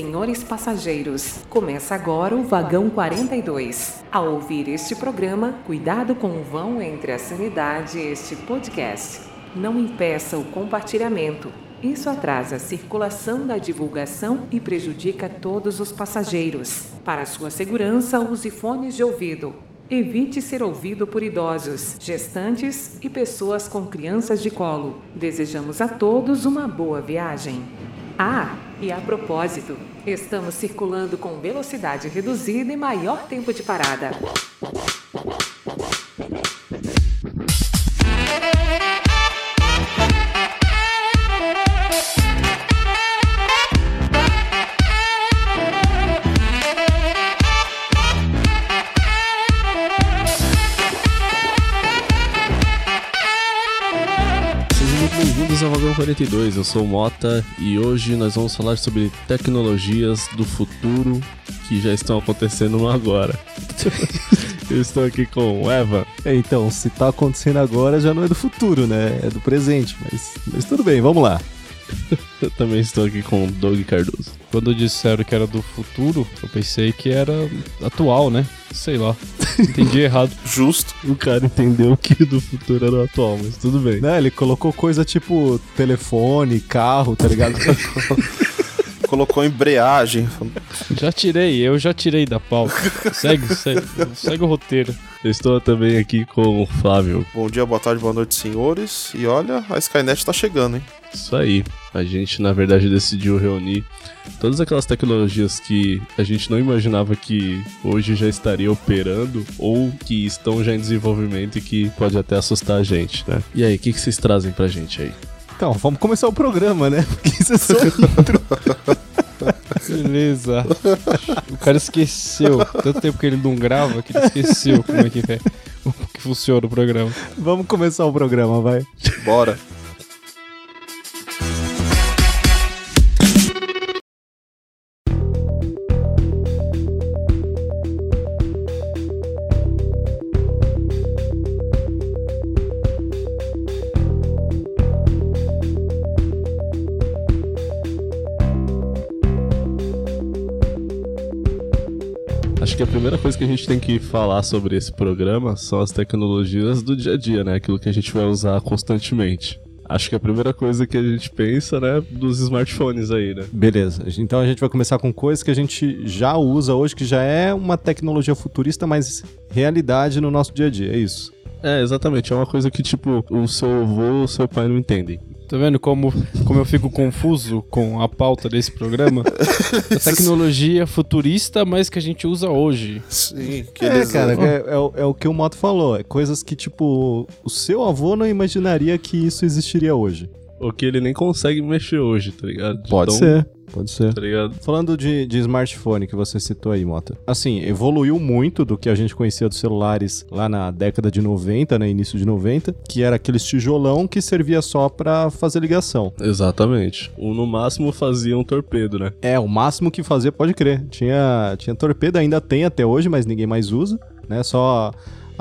senhores passageiros, começa agora o vagão 42. Ao ouvir este programa, cuidado com o vão entre a sanidade e este podcast. Não impeça o compartilhamento. Isso atrasa a circulação da divulgação e prejudica todos os passageiros. Para sua segurança, use fones de ouvido. Evite ser ouvido por idosos, gestantes e pessoas com crianças de colo. Desejamos a todos uma boa viagem. Ah, e a propósito, estamos circulando com velocidade reduzida e maior tempo de parada. 52, eu sou o Mota e hoje nós vamos falar sobre tecnologias do futuro que já estão acontecendo agora. eu estou aqui com o Evan. É, então, se está acontecendo agora já não é do futuro, né? É do presente, mas, mas tudo bem, vamos lá. Eu também estou aqui com o Doug Cardoso. Quando disseram que era do futuro, eu pensei que era atual, né? Sei lá. Entendi errado. Justo. O cara entendeu que do futuro era o atual, mas tudo bem. Né, ele colocou coisa tipo telefone, carro, tá ligado? colocou embreagem. Já tirei, eu já tirei da pauta. Segue, segue, segue o roteiro. Eu estou também aqui com o Flávio. Bom dia, boa tarde, boa noite, senhores. E olha, a Skynet tá chegando, hein? Isso aí. A gente, na verdade, decidiu reunir todas aquelas tecnologias que a gente não imaginava que hoje já estaria operando ou que estão já em desenvolvimento e que pode até assustar a gente, né? E aí, o que, que vocês trazem pra gente aí? Então, vamos começar o programa, né? Porque isso é só intro. Beleza. O cara esqueceu. Tanto tempo que ele não grava que ele esqueceu como é que é. Como que funciona o programa. Vamos começar o programa, vai. Bora. Que a gente tem que falar sobre esse programa são as tecnologias do dia a dia, né? Aquilo que a gente vai usar constantemente. Acho que a primeira coisa que a gente pensa, né, dos smartphones aí, né? Beleza, então a gente vai começar com coisas que a gente já usa hoje, que já é uma tecnologia futurista, mas realidade no nosso dia a dia, é isso. É, exatamente. É uma coisa que, tipo, o seu avô ou seu pai não entendem. Tá vendo como, como eu fico confuso com a pauta desse programa? A tecnologia futurista, mas que a gente usa hoje. Sim, que É, eles, cara, é, é o- é o que o Moto falou. É coisas que, tipo, o seu avô não imaginaria que isso existiria hoje. Ou que ele nem consegue mexer hoje, tá ligado? De Pode tão- ser, pode ser. Tá ligado? Falando de, de smartphone que você citou aí, Mota. Assim, evoluiu muito do que a gente conhecia dos celulares lá na década de 90, né? Início de 90, que era aqueles tijolão que servia só pra fazer ligação. Exatamente. O no máximo fazia um torpedo, né? É, o máximo que fazia, pode crer. Tinha, tinha torpedo, ainda tem até hoje, mas ninguém mais usa, né? Só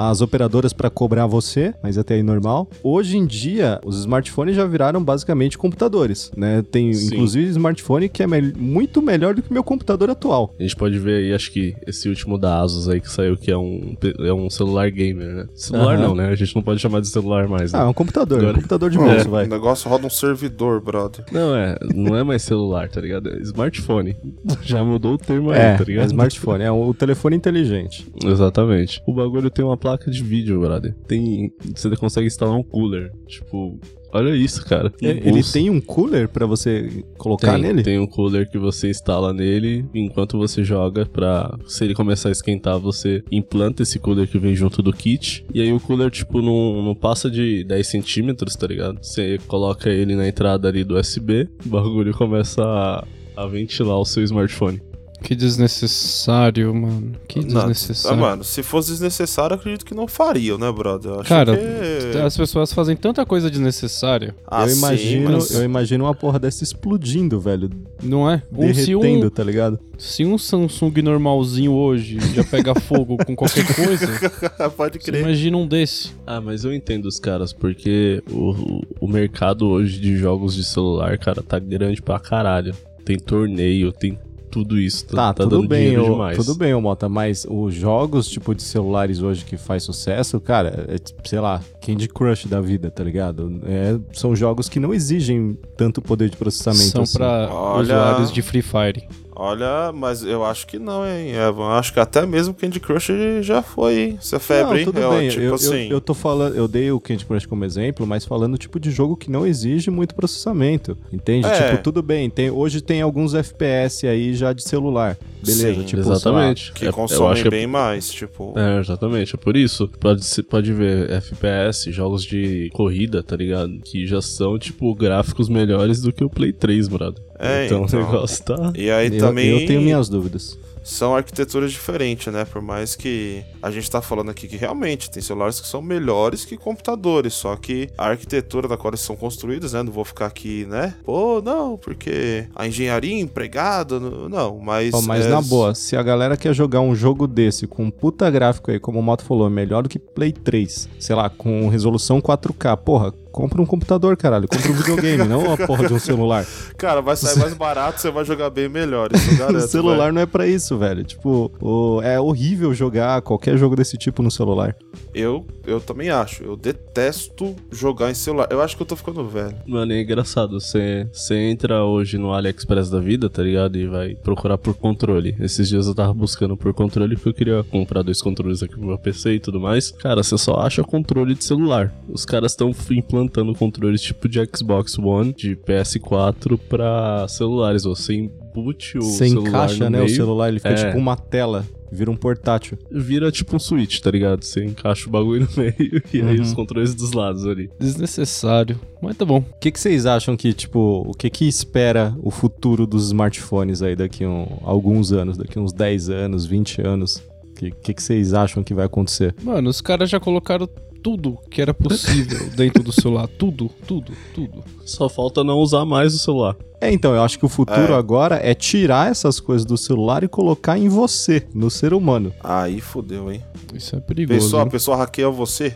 as operadoras pra cobrar você, mas até aí normal. Hoje em dia, os smartphones já viraram basicamente computadores, né? Tem Sim. inclusive smartphone que é mel- muito melhor do que o meu computador atual. A gente pode ver aí, acho que esse último da Asus aí que saiu, que é um, é um celular gamer, né? Celular Aham. não, né? A gente não pode chamar de celular mais, né? Ah, é um computador, Agora- um computador de bolso, O vai. negócio roda um servidor, brother. Não, é, não é mais celular, tá ligado? É smartphone. Já mudou o termo aí, É, tá ligado? é smartphone, é o telefone inteligente. Exatamente. O bagulho tem uma placa de vídeo, brother. Tem. Você consegue instalar um cooler. Tipo, olha isso, cara. É, Ele bolso. tem um cooler pra você colocar tem, nele? Tem um cooler que você instala nele enquanto você joga pra. Se ele começar a esquentar, você implanta esse cooler que vem junto do kit. E aí o cooler, tipo, não, não passa de 10 centímetros, tá ligado? Você coloca ele na entrada ali do USB, o bagulho começa a, a ventilar o seu smartphone. Que desnecessário, mano. Que Não, Ah, desnecessário. mano, se fosse desnecessário, acredito que não fariam, né, brother? Eu acho Cara, que... As pessoas fazem tanta coisa desnecessária, Ah, eu sim, imagino, mas- eu imagino uma porra dessa explodindo, velho. não é? Um, derretendo, um, tá ligado? se um Samsung normalzinho hoje já pega fogo com qualquer coisa, Pode crer. imagina um desse. Ah, mas eu entendo os caras, porque o, o, o mercado hoje de jogos de celular, cara, tá grande pra caralho. Tem torneio, tem tudo isso. Tá, tá tudo dando bem, dinheiro ô, demais. tudo bem, ô Mota, mas os jogos, tipo, de celulares hoje que faz sucesso, cara, é, sei lá, Candy Crush da vida, tá ligado? É, são jogos que não exigem tanto poder de processamento São assim. pra Olha- usuários de Free Fire. Olha, mas eu acho que não, hein, Evan. Eu acho que até mesmo Candy Crush já foi, hein? Isso é febre, não, hein? tudo Eu, bem. tipo eu, eu- assim. eu, tô falando, eu dei o Candy Crush como exemplo, mas falando tipo de jogo que não exige muito processamento, entende? É. Tipo, tudo bem. Tem, hoje tem alguns FPS aí já de celular, beleza? Sim, tipo, Exatamente. Que É- eu consomem é- bem mais, tipo. É, exatamente. É por isso. Pode, pode ver FPS, jogos de corrida, tá ligado? Que já são, tipo, gráficos melhores do que o Play 3, brother. É, então, então. o negócio tá. E aí eu, também eu tenho minhas dúvidas. são arquiteturas diferentes, né? Por mais que a gente tá falando aqui que realmente tem celulares que são melhores que computadores, só que a arquitetura da qual eles são construídos, né? Não vou ficar aqui, né? Pô, não, porque a engenharia empregada, não, não, mas. Ó, mas é, na boa, se a galera quer jogar um jogo desse com um puta gráfico aí, como o Moto falou, melhor do que Play 3, sei lá, com resolução 4K, porra, compra um computador, caralho, compra um videogame, não uma porra de um celular. Cara, vai sair mais barato, você vai jogar bem melhor. Isso garanto, o celular velho. não é pra isso, velho. Tipo, o- é horrível jogar qualquer jogo desse tipo no celular. Eu, eu também acho. Eu detesto jogar em celular. Eu acho que eu tô ficando velho. Mano, é engraçado. Você você entra hoje no AliExpress da vida, tá ligado? E vai procurar por controle. Esses dias eu tava buscando por controle porque eu queria comprar dois controles aqui pro meu PC e tudo mais. Cara, você só acha controle de celular. Os caras estão implantando controles tipo de Xbox One, de PS4 pra celulares. Você embute o Você celular encaixa, no né, o meio, celular, ele fica É. tipo uma tela, vira um portátil. Vira tipo um Switch, tá ligado? Você encaixa o bagulho no meio e aí Uhum. os controles dos lados ali. Desnecessário. Mas tá bom. O que, que vocês acham que, tipo, o que que espera o futuro dos smartphones aí daqui a um, alguns anos, daqui uns 10 anos, 20 anos? O que, que, que vocês acham que vai acontecer? Mano, os caras já colocaram tudo que era possível dentro do celular. Tudo, tudo, tudo. Só falta não usar mais o celular. É, então, eu acho que o futuro É. agora é tirar essas coisas do celular e colocar em você, no ser humano. Aí fudeu, hein? Isso é perigoso. Pessoa, a pessoa hackeia você.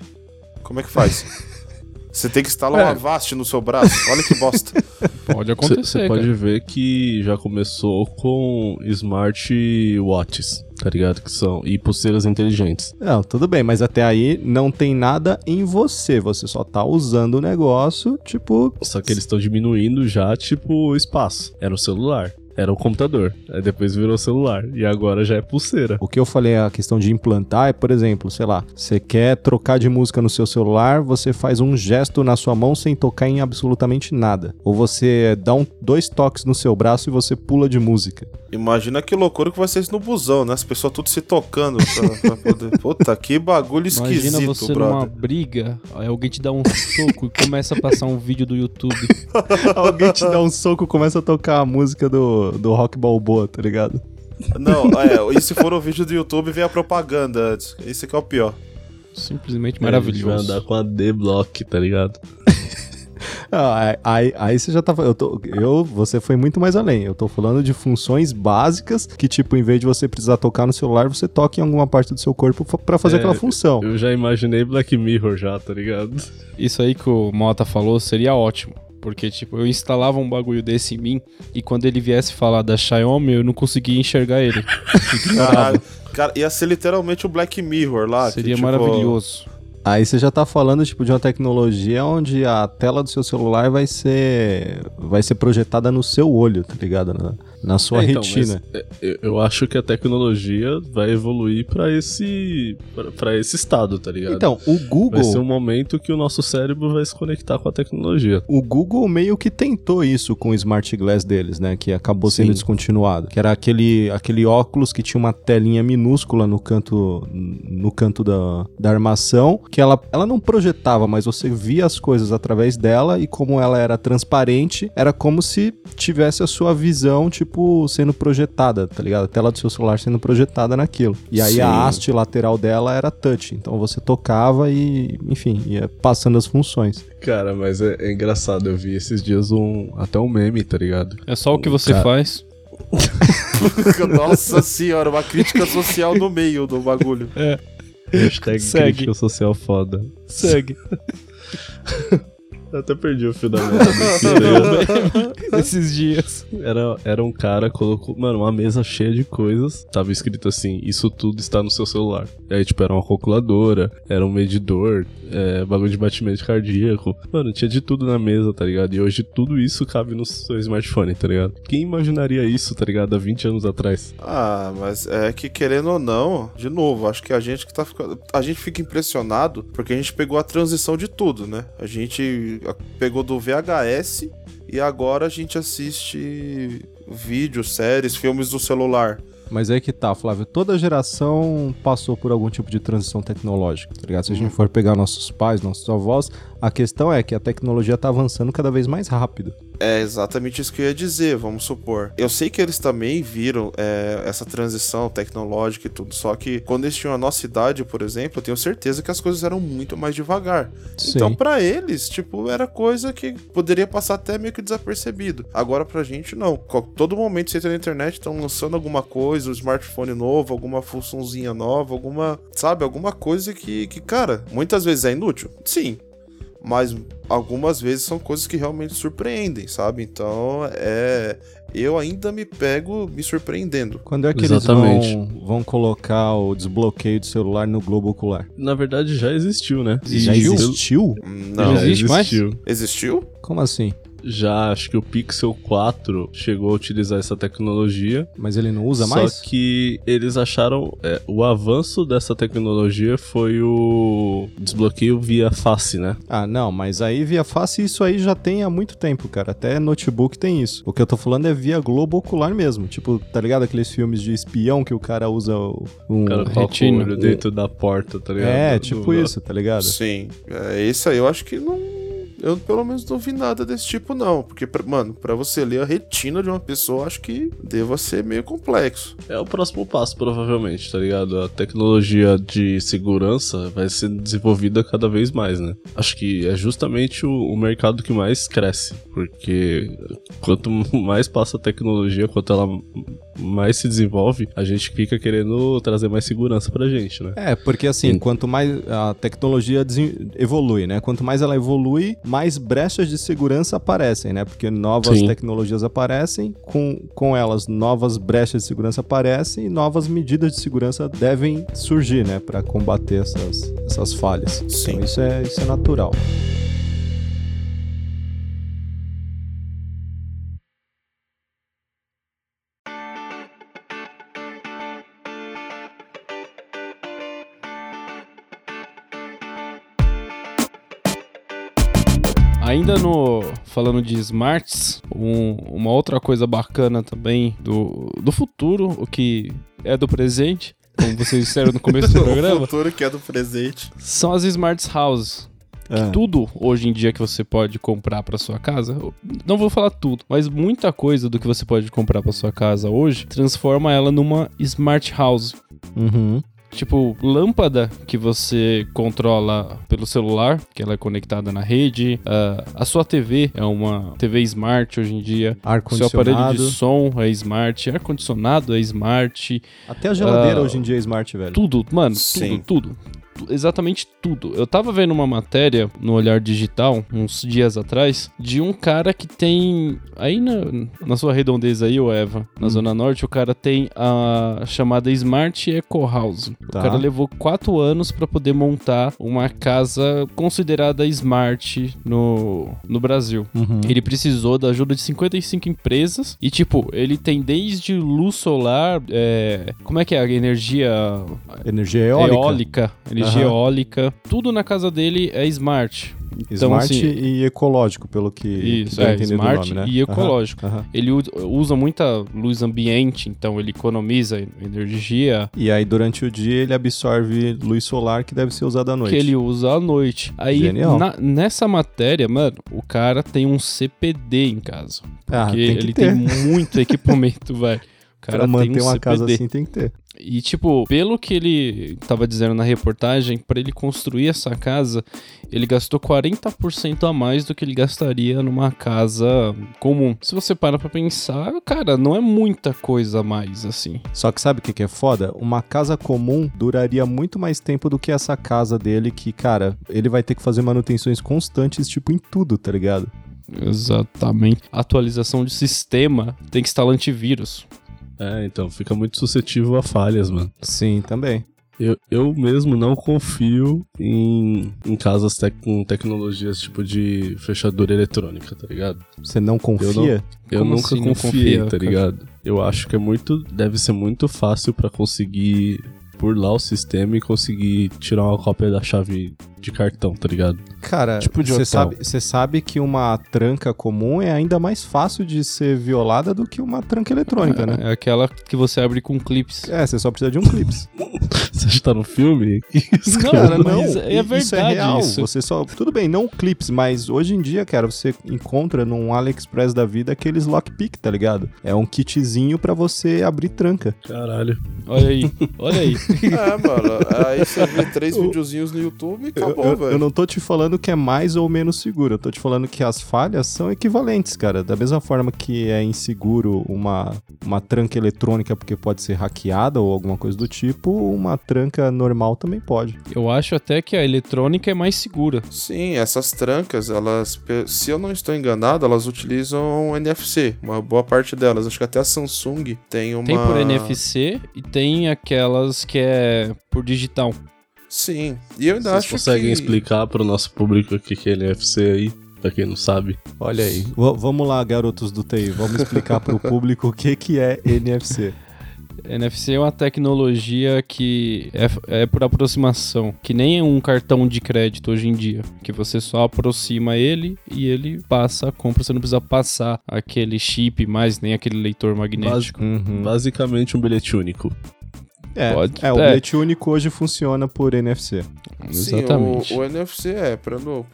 Como é que faz? Você tem que instalar É. uma Avast no seu braço. Olha que bosta. Pode acontecer, Você pode ver que já começou com smartwatches, tá ligado? Que são e pulseiras inteligentes. Não, tudo bem, mas até aí não tem nada em você. Você só tá usando o negócio, tipo. Só que eles estão diminuindo já, tipo, o espaço. Era o celular, era o computador. Aí depois virou celular. E agora já é pulseira. O que eu falei, a questão de implantar é, por exemplo, sei lá, você quer trocar de música no seu celular, você faz um gesto na sua mão sem tocar em absolutamente nada. Ou você dá um, dois toques no seu braço e você pula de música. Imagina que loucura que vai ser isso no busão, né? As pessoas tudo se tocando pra, pra poder. Puta, que bagulho esquisito, Imagina você brother. numa briga, aí alguém te dá um soco e começa a passar um vídeo do YouTube. Alguém te dá um soco, começa a tocar a música do, do Rock Balboa, tá ligado? Não, é, e se for um vídeo do YouTube, vem a propaganda antes. Esse aqui é o pior. Simplesmente gente vai maravilhoso. andar com a D-Block, tá ligado? Ah, aí, aí você já tá. Eu, tô, eu, você foi muito mais além. Eu tô falando de funções básicas que, tipo, em vez de você precisar tocar no celular, você toca em alguma parte do seu corpo pra fazer É, aquela função. Eu já imaginei Black Mirror já, tá ligado? Isso aí que o Mota falou seria ótimo. Porque, tipo, eu instalava um bagulho desse em mim e quando ele viesse falar da Xiaomi, eu não conseguia enxergar ele. Caralho. Cara, ia ser literalmente o Black Mirror lá. que, Seria tipo, maravilhoso. Aí você já tá falando, tipo, de uma tecnologia onde a tela do seu celular vai ser. vai ser projetada no seu olho, tá ligado? Na, sua É, então, retina. é, eu- acho que a tecnologia vai evoluir pra esse pra esse estado, tá ligado? Então, o Google. vai ser um momento que o nosso cérebro vai se conectar com a tecnologia. O Google meio que tentou isso com o Smart Glass deles, né? Que acabou sendo Sim. descontinuado. Que era aquele, aquele óculos que tinha uma telinha minúscula no canto, no canto da, da armação. Que ela, ela não projetava, mas você via as coisas através dela. E como ela era transparente, era como se tivesse a sua visão, tipo, sendo projetada, tá ligado? A tela do seu celular sendo projetada naquilo. E aí Sim. a haste lateral dela era touch. Então você tocava e, enfim, ia passando as funções. Cara, mas é, é engraçado, eu vi esses dias um até um meme, tá ligado? É só o que você Cara. faz. Nossa senhora, uma crítica social no meio do bagulho. Hashtag Segue. crítica social foda. Segue. Eu até perdi o fio da merda. Esses dias. era, era um cara, colocou, mano, uma mesa cheia de coisas. Tava escrito assim: Isso tudo está no seu celular. E aí, tipo, era uma calculadora, era um medidor, é, bagulho de batimento cardíaco. Mano, tinha de tudo na mesa, tá ligado? E hoje tudo isso cabe no seu smartphone, tá ligado? Quem imaginaria isso, tá ligado? Há 20 anos atrás. Ah, mas é que querendo ou não, de novo, acho que a gente que tá ficando. A gente fica impressionado porque a gente pegou a transição de tudo, né? A gente pegou do VHS e agora a gente assiste vídeos, séries, filmes do celular. Mas aí que tá, Flávio. Toda geração passou por algum tipo de transição tecnológica, tá ligado? Se a gente for pegar nossos pais, nossos avós, a questão é que a tecnologia tá avançando cada vez mais rápido. É exatamente isso que eu ia dizer, vamos supor. Eu sei que eles também viram é, essa transição tecnológica e tudo, só que quando eles tinham a nossa idade, por exemplo, eu tenho certeza que as coisas eram muito mais devagar. Então, Sim. pra eles, tipo, era coisa que poderia passar até meio que desapercebido. Agora, pra gente, não. Todo momento você entra na internet, estão lançando alguma coisa, um smartphone novo, alguma funçãozinha nova, alguma, sabe, alguma coisa que, que, cara, muitas vezes é inútil. Sim. Mas algumas vezes são coisas que realmente surpreendem, sabe? Então, é. Eu ainda me pego me surpreendendo. Quando é que Exatamente. eles vão, vão colocar o desbloqueio do celular no globo ocular? Na verdade, já existiu, né? Já Existiu? existiu? Não. Já existe mais? existiu. Existiu? Como assim? Já acho que o Pixel 4 chegou a utilizar essa tecnologia. Mas ele não usa mais? Só que eles acharam. é, o avanço dessa tecnologia foi o desbloqueio via face, né? Ah, não, mas aí via face isso aí já tem há muito tempo, cara. Até notebook tem isso. O que eu tô falando é via globo ocular mesmo. Tipo, tá ligado aqueles filmes de espião que o cara usa o- um... O cara coloca o retina. olho dentro da porta, tá ligado? É, tipo do- isso, tá ligado? Sim. É, esse aí eu acho que não. Eu pelo menos não vi nada desse tipo, não. Porque, pra- mano, pra você ler a retina de uma pessoa, acho que deva ser meio complexo. É o próximo passo, provavelmente, tá ligado? A tecnologia de segurança vai ser desenvolvida cada vez mais, né? Acho que é justamente o, o mercado que mais cresce, porque quanto mais passa a tecnologia, quanto ela mais se desenvolve, a gente fica querendo trazer mais segurança pra gente, né? É, porque assim, Sim. quanto mais a tecnologia evolui, né? Quanto mais ela evolui, mais brechas de segurança aparecem, né? Porque novas Sim. tecnologias aparecem, com, com elas novas brechas de segurança aparecem e novas medidas de segurança devem surgir, né? Pra combater essas, essas falhas. Sim. Então isso é, isso é natural. Ainda no falando de smarts, um- uma outra coisa bacana também do, do futuro, o que é do presente, como vocês disseram no começo do o programa, futuro que é do presente. são as smart houses. É. Tudo hoje em dia que você pode comprar para sua casa, não vou falar tudo, mas muita coisa do que você pode comprar para sua casa hoje transforma ela numa smart house. Uhum. Tipo, lâmpada que você controla pelo celular, que ela é conectada na rede. ah, a sua TV é uma TV smart hoje em dia. Seu aparelho de som é smart. Ar-condicionado é smart. Até a geladeira Ah, hoje em dia é smart, velho. Tudo, mano, Sim. tudo, tudo. Exatamente tudo. Eu tava vendo uma matéria no Olhar Digital, uns dias atrás, de um cara que tem. Aí na, na sua redondeza aí, ô Eva, na Hum. Zona Norte, o cara tem a chamada Smart Eco House. Tá. O cara levou quatro anos pra poder montar uma casa considerada smart no, no Brasil. Uhum. Ele precisou da ajuda de 55 empresas e, tipo, ele tem desde luz solar, é, como é que é a energia Energia eólica. eólica, energia Aham. eólica, tudo na casa dele é smart. Então, Smart assim, e ecológico, pelo que Isso, é, smart nome, né? e ecológico. Aham. Ele usa muita luz ambiente, então ele economiza energia E aí, durante o dia, ele absorve luz solar que deve ser usada à noite. que ele usa à noite. Aí, na- nessa matéria, mano, o cara tem um CPD em casa. Ah, Porque tem que ele ter. tem muito equipamento, velho. O cara Pra tem manter um uma CPD. casa assim, tem que ter. E, tipo, pelo que ele tava dizendo na reportagem, para ele construir essa casa, ele gastou 40% a mais do que ele gastaria numa casa comum. Se você para pra pensar, cara, não é muita coisa a mais, assim. Só que sabe o que, que é foda? Uma casa comum duraria muito mais tempo do que essa casa dele, que, cara, ele vai ter que fazer manutenções constantes, tipo, em tudo, tá ligado? Exatamente. Atualização de sistema tem que instalar antivírus. É, então fica muito suscetível a falhas, mano. Sim, também. Eu, eu mesmo não confio em, em casas tec, com tecnologias tipo de fechadura eletrônica, tá ligado? Você não confia? Eu, não, eu nunca assim confiei, confia, tá cara? ligado? Eu acho que é muito. Deve ser muito fácil pra conseguir burlar o sistema e conseguir tirar uma cópia da chave de cartão, tá ligado? Cara, Tipo você sabe, sabe que uma tranca comum é ainda mais fácil de ser violada do que uma tranca eletrônica, né? É aquela que você abre com clips. É, você só precisa de um clips. Você já tá no filme? Que isso, Não, cara? Cara, não, mas é isso verdade é real. isso. Você só, tudo bem, não clips, mas hoje em dia, cara, você encontra num AliExpress da vida aqueles lockpick, tá ligado? É um kitzinho pra você abrir tranca. Caralho. Olha aí, olha aí. É, mano. Aí você vê três videozinhos no YouTube e Eu, eu- velho. eu não tô te falando que é mais ou menos seguro, eu tô te falando que as falhas são equivalentes, cara. Da mesma forma que é inseguro uma, uma tranca eletrônica porque pode ser hackeada ou alguma coisa do tipo, uma tranca normal também pode. Eu acho até que a eletrônica é mais segura. Sim, essas trancas, elas, se eu não estou enganado, elas utilizam NFC, uma boa parte delas. Acho que até a Samsung tem uma. Tem por NFC e tem aquelas que é por digital. Sim, e eu ainda Vocês acho conseguem que... explicar pro nosso público o que que é NFC aí? Pra quem não sabe. Olha aí. V- vamos lá, garotos do TI, vamos explicar pro público o que, que é NFC. NFC é uma tecnologia que é, é por aproximação, que nem um cartão de crédito hoje em dia, que você só aproxima ele e ele passa a compra, você não precisa passar aquele chip mais, nem aquele leitor magnético. Uhum. Basicamente um bilhete único. É, Pode- é, o é. bilhete único hoje funciona por NFC. Sim, Exatamente. o, o NFC é,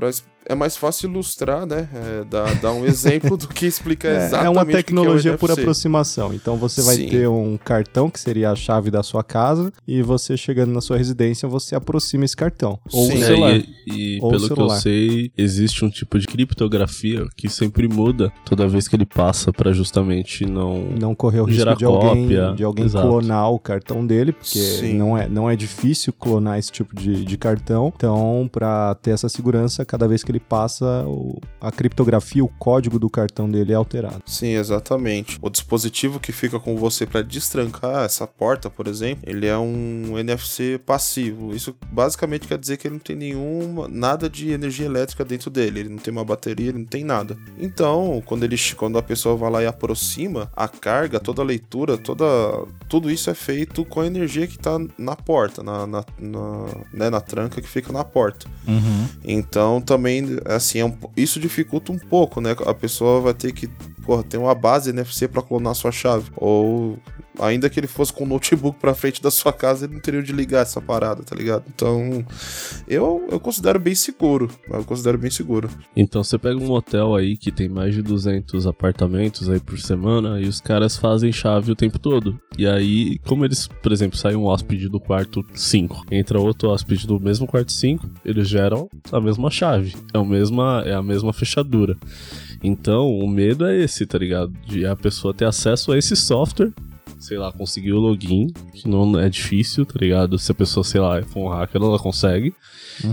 es- é mais fácil ilustrar, né? É, dar, dar um exemplo do que explica É, exatamente é uma o que tecnologia é o por aproximação. Então você vai Sim. ter um cartão, que seria a chave da sua casa, e você chegando na sua residência, você aproxima esse cartão. Ou Sim. o É, celular. e, e Ou pelo que eu celular. sei, existe um tipo de criptografia que sempre muda toda vez que ele passa pra justamente não. Não correr o risco Gerar de alguém, cópia, de alguém exato. clonar o cartão dele, porque Sim. não é, não é difícil clonar esse tipo de, de cartão. Então, para ter essa segurança, cada vez que ele passa, o- a criptografia, o código do cartão dele é alterado. Sim, exatamente. O dispositivo que fica com você pra destrancar essa porta, por exemplo, ele é um NFC passivo. Isso basicamente quer dizer que ele não tem nenhuma nada de energia elétrica dentro dele. Ele não tem uma bateria, ele não tem nada. Então, quando ele quando a pessoa vai lá e aproxima, a carga, toda a leitura, toda tudo isso é feito com a energia que tá na porta, na na, na, né, na tranca que fica na porta. Então também, assim, é um isso dificulta um pouco, né? A pessoa vai ter que, porra, ter uma base NFC pra clonar sua chave. Ou ainda que ele fosse com o notebook pra frente da sua casa, ele não teria onde ligar essa parada, tá ligado? Então, eu, eu considero bem seguro. Eu considero bem seguro. Então você pega um hotel aí que tem mais de 200 apartamentos aí por semana e os caras fazem chave o tempo todo. E aí, como eles, por exemplo, sai um hóspede do quarto 5, entra outro hóspede do mesmo quarto 5, eles geram a mesma chave. É, o mesma, é a mesma fechadura. Então, o medo é esse, tá ligado? De a pessoa ter acesso a esse software sei lá, conseguir o login, que não é difícil, tá ligado? Se a pessoa, sei lá, for um hacker, ela consegue.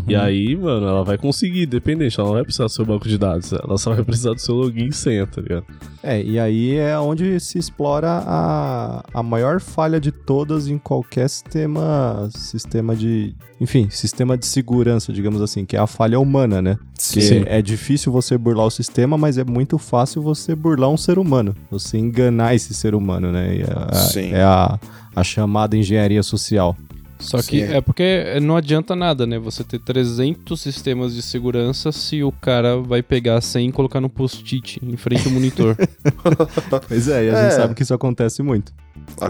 E aí, mano, ela vai conseguir, independente, ela não vai precisar do seu banco de dados, ela só vai precisar do seu login e senha, tá ligado? É, e aí é onde se explora a, a maior falha de todas em qualquer sistema, sistema de, enfim, sistema de segurança, digamos assim, que é a falha humana, né? Sim. é difícil você burlar o sistema, mas é muito fácil você burlar um ser humano, você enganar esse ser humano, né? E a- Sim. É a, a chamada engenharia social. Só que Sim. é porque não adianta nada, né? Você ter 300 sistemas de segurança se o cara vai pegar a senha e colocar no post-it em frente ao monitor. Pois é, e a É. gente sabe que isso acontece muito.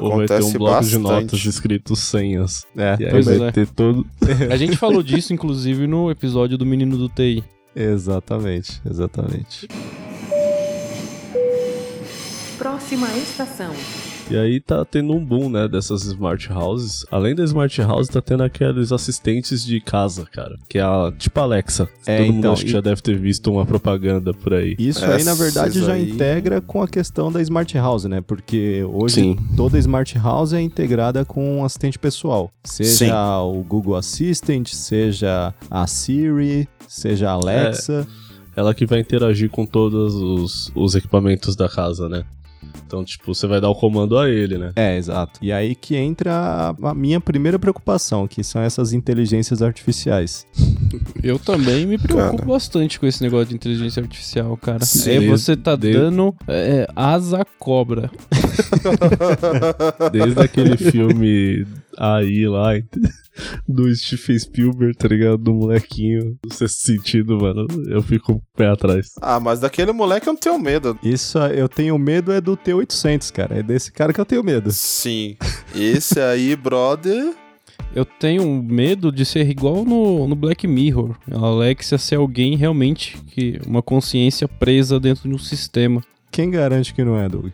Ou vai ter Acontece um bloco bastante. de notas escrito senhas. É, E aí Pois vai é. ter todo. a gente falou disso, inclusive, no episódio do Menino do TI. exatamente, exatamente. Próxima estação. E aí tá tendo um boom, né, dessas smart houses. Além da smart house, tá tendo aqueles assistentes de casa, cara. Que é a tipo Alexa. É, Todo mundo então, acho que e- já deve ter visto uma propaganda por aí. Isso aí, na Essas verdade, já aí- integra com a questão da Smart House, né? Porque hoje Sim. toda Smart House é integrada com um assistente pessoal. Seja Sim. o Google Assistant, seja a Siri, seja a Alexa. Ela que vai interagir com todos os, os equipamentos da casa, né? Então, tipo, você vai dar o comando a ele, né? É. exato. E aí que entra a, a minha primeira preocupação, que são essas inteligências artificiais. Eu também me preocupo Cara. bastante com esse negócio de inteligência artificial, cara. Sim. Aí você tá De- dando é, asa cobra. Desde aquele filme aí lá, do Stephen Spielberg, tá ligado? Do molequinho. No sexto sentido, mano. Eu fico com o pé atrás. Ah, mas daquele moleque eu não tenho medo. Isso eu tenho medo é do T800, cara. É desse cara que eu tenho medo. Sim. Esse aí, brother. Eu tenho medo de ser igual no, no Black Mirror. A Alexia ser alguém realmente que uma consciência presa dentro de um sistema. Quem garante que não é, Doug?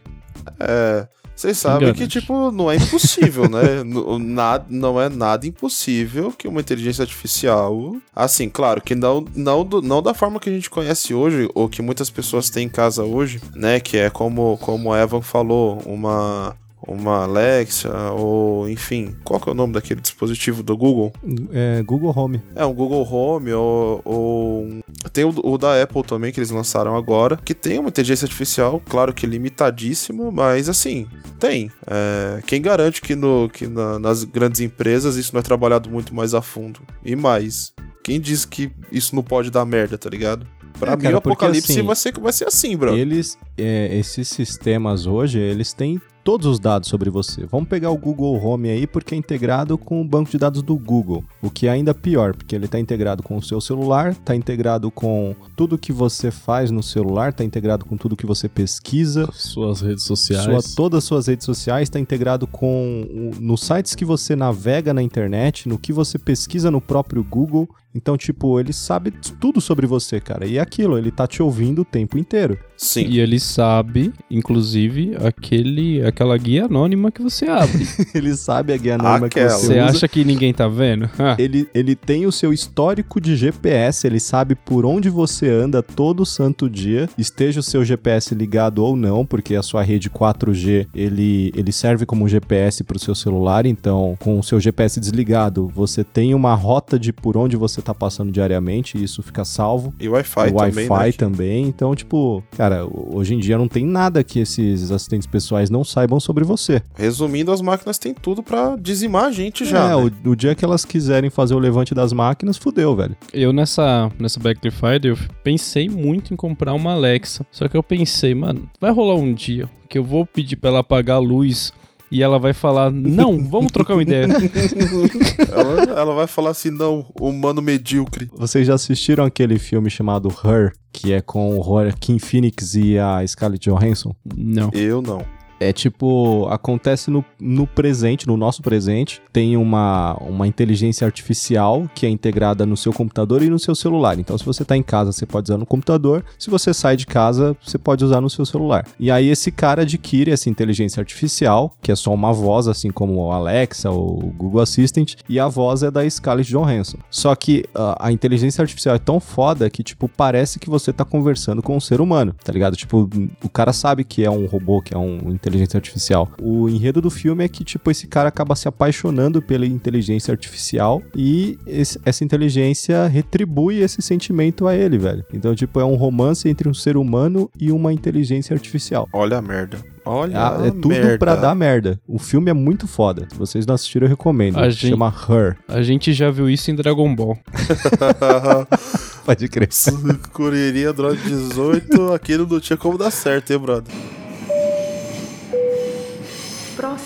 É. Vocês sabem que, tipo, não é impossível, né? N- nada, não é nada impossível que uma inteligência artificial. Assim, claro, que não, não, não da forma que a gente conhece hoje, ou que muitas pessoas têm em casa hoje, né? Que é como, como o Evan falou, uma. Uma Alexa, ou enfim, qual que é o nome daquele dispositivo do Google? É Google Home. É, um Google Home ou. ou Tem o, o da Apple também, que eles lançaram agora, que tem uma inteligência artificial, claro que limitadíssima, mas assim, tem. É, quem garante que, no, que na- nas grandes empresas isso não é trabalhado muito mais a fundo? E mais, quem diz que isso não pode dar merda, tá ligado? Pra É, mim, cara, o apocalipse assim, vai, ser, vai ser assim, bro. Eles, é, esses sistemas hoje, eles têm todos os dados sobre você. Vamos pegar o Google Home aí, porque é integrado com o banco de dados do Google. O que é ainda pior, porque ele está integrado com o seu celular, está integrado com tudo que você faz no celular, está integrado com tudo que você pesquisa. Suas redes sociais. Sua, todas as suas redes sociais está integrado com nos sites que você navega na internet, no que você pesquisa no próprio Google. Então, tipo, ele sabe tudo sobre você, cara. E é aquilo, ele tá te ouvindo o tempo inteiro. Sim. E ele sabe, inclusive, aquele, aquela guia anônima que você abre. ele sabe a guia anônima que Aquela. você Você usa. acha que ninguém tá vendo? Ah, Ele, ele tem o seu histórico de GPS, ele sabe por onde você anda todo santo dia, esteja o seu GPS ligado ou não, porque a sua rede 4G ele, ele serve como GPS para o seu celular, então com o seu GPS desligado, você tem uma rota de por onde você tá passando diariamente e isso fica salvo. E Wi-Fi o também, Wi-Fi né? também, então, tipo, cara, hoje em dia não tem nada que esses assistentes pessoais não saibam sobre você. Resumindo, as máquinas têm tudo pra dizimar a gente já. é, né? o, o dia que elas quiserem fazer o levante das máquinas, fudeu, velho. Eu nessa, nessa Black Friday eu pensei muito em comprar uma Alexa. Só que eu pensei, mano, vai rolar um dia que eu vou pedir pra ela apagar a luz e ela vai falar, não, vamos trocar uma ideia. ela, ela vai falar assim, não, humano medíocre. Vocês já assistiram aquele filme chamado Her, que é com o Joaquin Phoenix e a Scarlett Johansson? não. Eu não. É tipo, acontece no, no presente, no nosso presente, tem uma, uma inteligência artificial que é integrada no seu computador e no seu celular. Então, se você tá em casa, você pode usar no computador. Se você sai de casa, você pode usar no seu celular. E aí, esse cara adquire essa inteligência artificial, que é só uma voz, assim como o Alexa ou o Google Assistant, e a voz é da Scarlett Johansson. Só que ah, a inteligência artificial é tão foda que, tipo, parece que você tá conversando com um ser humano, tá ligado? Tipo, o cara sabe que é um robô, que é um inteligência artificial. O enredo do filme é que, tipo, esse cara acaba se apaixonando pela inteligência artificial e esse- essa inteligência retribui esse sentimento a ele, velho. Então, tipo, é um romance entre um ser humano e uma inteligência artificial. Olha a merda. Olha Ah, a é tudo merda. pra dar merda. O filme é muito foda. Se vocês não assistiram, eu recomendo. A gente- Chama Her. A gente já viu isso em Dragon Ball. Pode crer. Correria Android 18, aquilo não tinha como dar certo, hein, brother?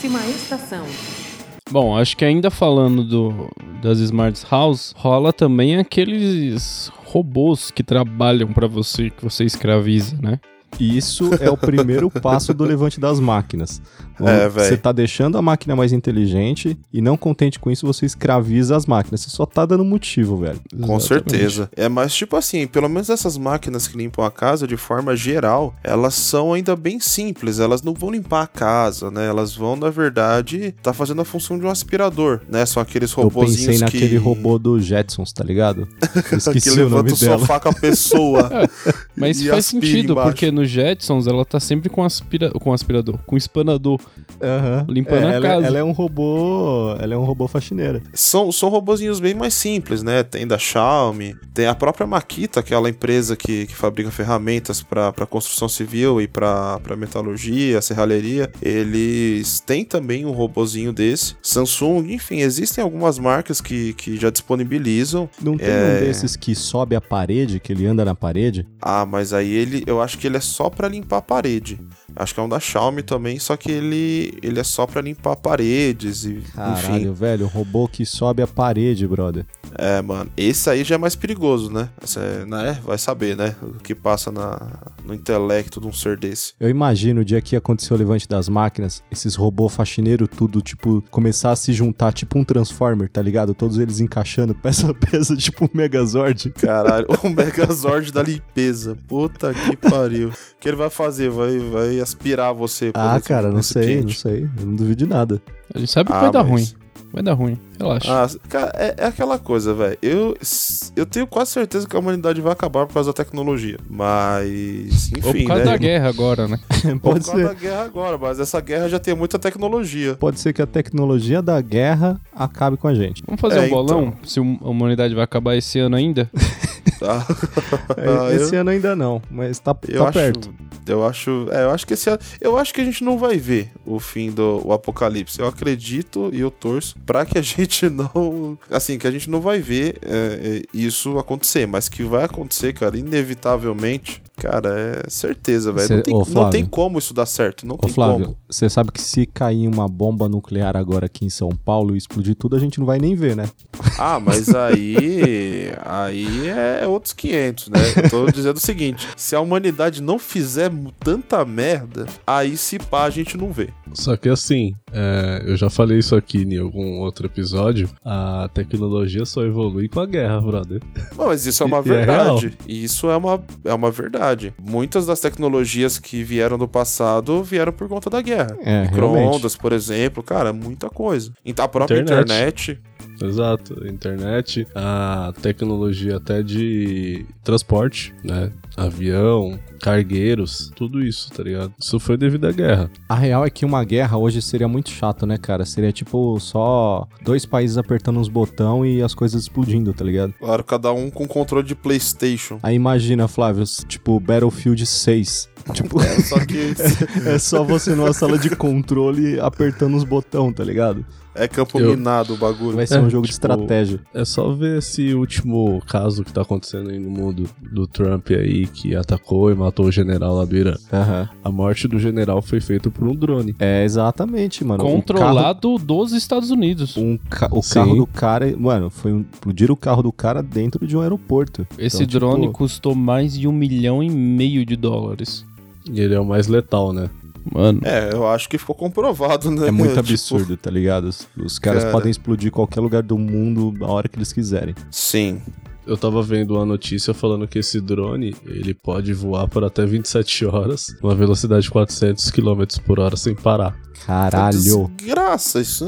Próxima estação. Bom, acho que ainda falando do, das Smart House, rola também aqueles robôs que trabalham pra você, que você escraviza, né? E isso é o primeiro passo do levante das máquinas. É, você tá deixando a máquina mais inteligente e não contente com isso, você escraviza as máquinas. Você só tá dando motivo, velho. Com certeza. É, mas tipo assim, pelo menos essas máquinas que limpam a casa, de forma geral, elas são ainda bem simples. Elas não vão limpar a casa, né? Elas vão, na verdade, tá fazendo a função de um aspirador, né? São aqueles Eu robozinhos pensei que... naquele robô do Jetsons, tá ligado? Eu Esqueci que o levanta nome o dela. sofá com a pessoa. Mas E faz sentido, embaixo. porque no Jetsons ela tá sempre com, aspira... com aspirador, com espanador. Aham. Limpando a ela, casa. Ela é um robô. Ela é um robô faxineira. são, são robozinhos bem mais simples, né? Tem da Xiaomi, tem a própria Makita, aquela empresa que, que fabrica ferramentas para construção civil e para metalurgia, serralheria. Eles têm também um robozinho desse. Samsung, enfim, existem algumas marcas que, que já disponibilizam. Não tem É. um desses que sobe a parede, que ele anda na parede? Ah, mas aí ele, eu acho que ele é só para limpar a parede. Acho que é um da Xiaomi também, só que ele, ele é só para limpar paredes e, Caralho, enfim. velho, robô que sobe a parede, brother. É, mano, esse aí já é mais perigoso, né? É, né? Vai saber, né? O que passa na, no intelecto de um ser desse. Eu imagino o dia que aconteceu o levante das máquinas, esses robôs faxineiros tudo, tipo, começar a se juntar, tipo um Transformer, tá ligado? Todos eles encaixando peça a peça, tipo um Megazord. Caralho, o Megazord da limpeza. Puta que pariu. O que ele vai fazer? Vai, vai aspirar você. Ah, cara, não sei, não sei. Eu não duvido de nada. A gente sabe que Ah, vai dar mas- ruim. Vai dar ruim, relaxa. Ah, cara, é, é aquela coisa, velho. Eu, eu tenho quase certeza que a humanidade vai acabar por causa da tecnologia. Mas, Ou enfim, por causa né? da guerra agora, né? Ou Pode por causa da ser. guerra agora, mas essa guerra já tem muita tecnologia. Pode ser que a tecnologia da guerra acabe com a gente. Vamos fazer É, um bolão? então. Se a humanidade vai acabar esse ano ainda? Tá? Ah, Esse eu- ano ainda não, mas tá, Eu tá acho, perto. Eu acho, é, eu acho que esse ano- eu acho que a gente não vai ver o fim do o apocalipse. Eu acredito e eu torço pra que a gente não, assim, que a gente não vai ver é, é, isso acontecer, mas que vai acontecer, cara, inevitavelmente. Cara, é certeza, velho. Não, tem- ô, não tem como isso dar certo, não Ô tem Flávio, como. você sabe que se cair uma bomba nuclear agora aqui em São Paulo e explodir tudo, a gente não vai nem ver, né? Ah, mas aí, aí é outros 500, né? Eu tô dizendo o seguinte, se a humanidade não fizer tanta merda, aí se pá a gente não vê. Só que assim, é, eu já falei isso aqui em algum outro episódio, a tecnologia só evolui com a guerra, brother. Não, mas isso é uma E- e é verdade. E isso é uma, é uma verdade. Muitas das tecnologias que vieram do passado vieram por conta da guerra. É. Micro-ondas, por exemplo, cara, muita coisa. Então, a própria Internet. internet. Exato, internet, a tecnologia até de transporte, né? Avião, cargueiros, tudo isso, tá ligado? Isso foi devido à guerra. A real é que uma guerra hoje seria muito chato, né, cara? Seria tipo só dois países apertando uns botão e as coisas explodindo, tá ligado? Claro, cada um com controle de PlayStation. Aí imagina, Flávio, tipo Battlefield 6. Tipo, É, só que é só você numa sala de controle apertando os botão, tá ligado? É campo Eu- minado o bagulho. Vai ser É, um jogo de tipo, estratégia. É só ver esse último caso que tá acontecendo aí no mundo do Trump aí, que atacou e matou o general lá do Irã. Aham. A morte do general foi feita por um drone. É exatamente, mano. O carro- Controlado dos Estados Unidos. um ca- o Sim. carro do cara, mano, foi um, explodir o carro do cara dentro de um aeroporto. Esse Então, tipo, drone custou mais de um milhão e meio de dólares. E ele é o mais letal, né? Mano, É, eu acho que ficou comprovado, né? É muito Tipo, absurdo, tá ligado? Os, os caras Cara. podem explodir qualquer lugar do mundo a hora que eles quiserem. Sim. Eu tava vendo uma notícia falando que esse drone, ele pode voar por até 27 horas, uma velocidade de 400 km por hora sem parar. Caralho. Desgraça, isso,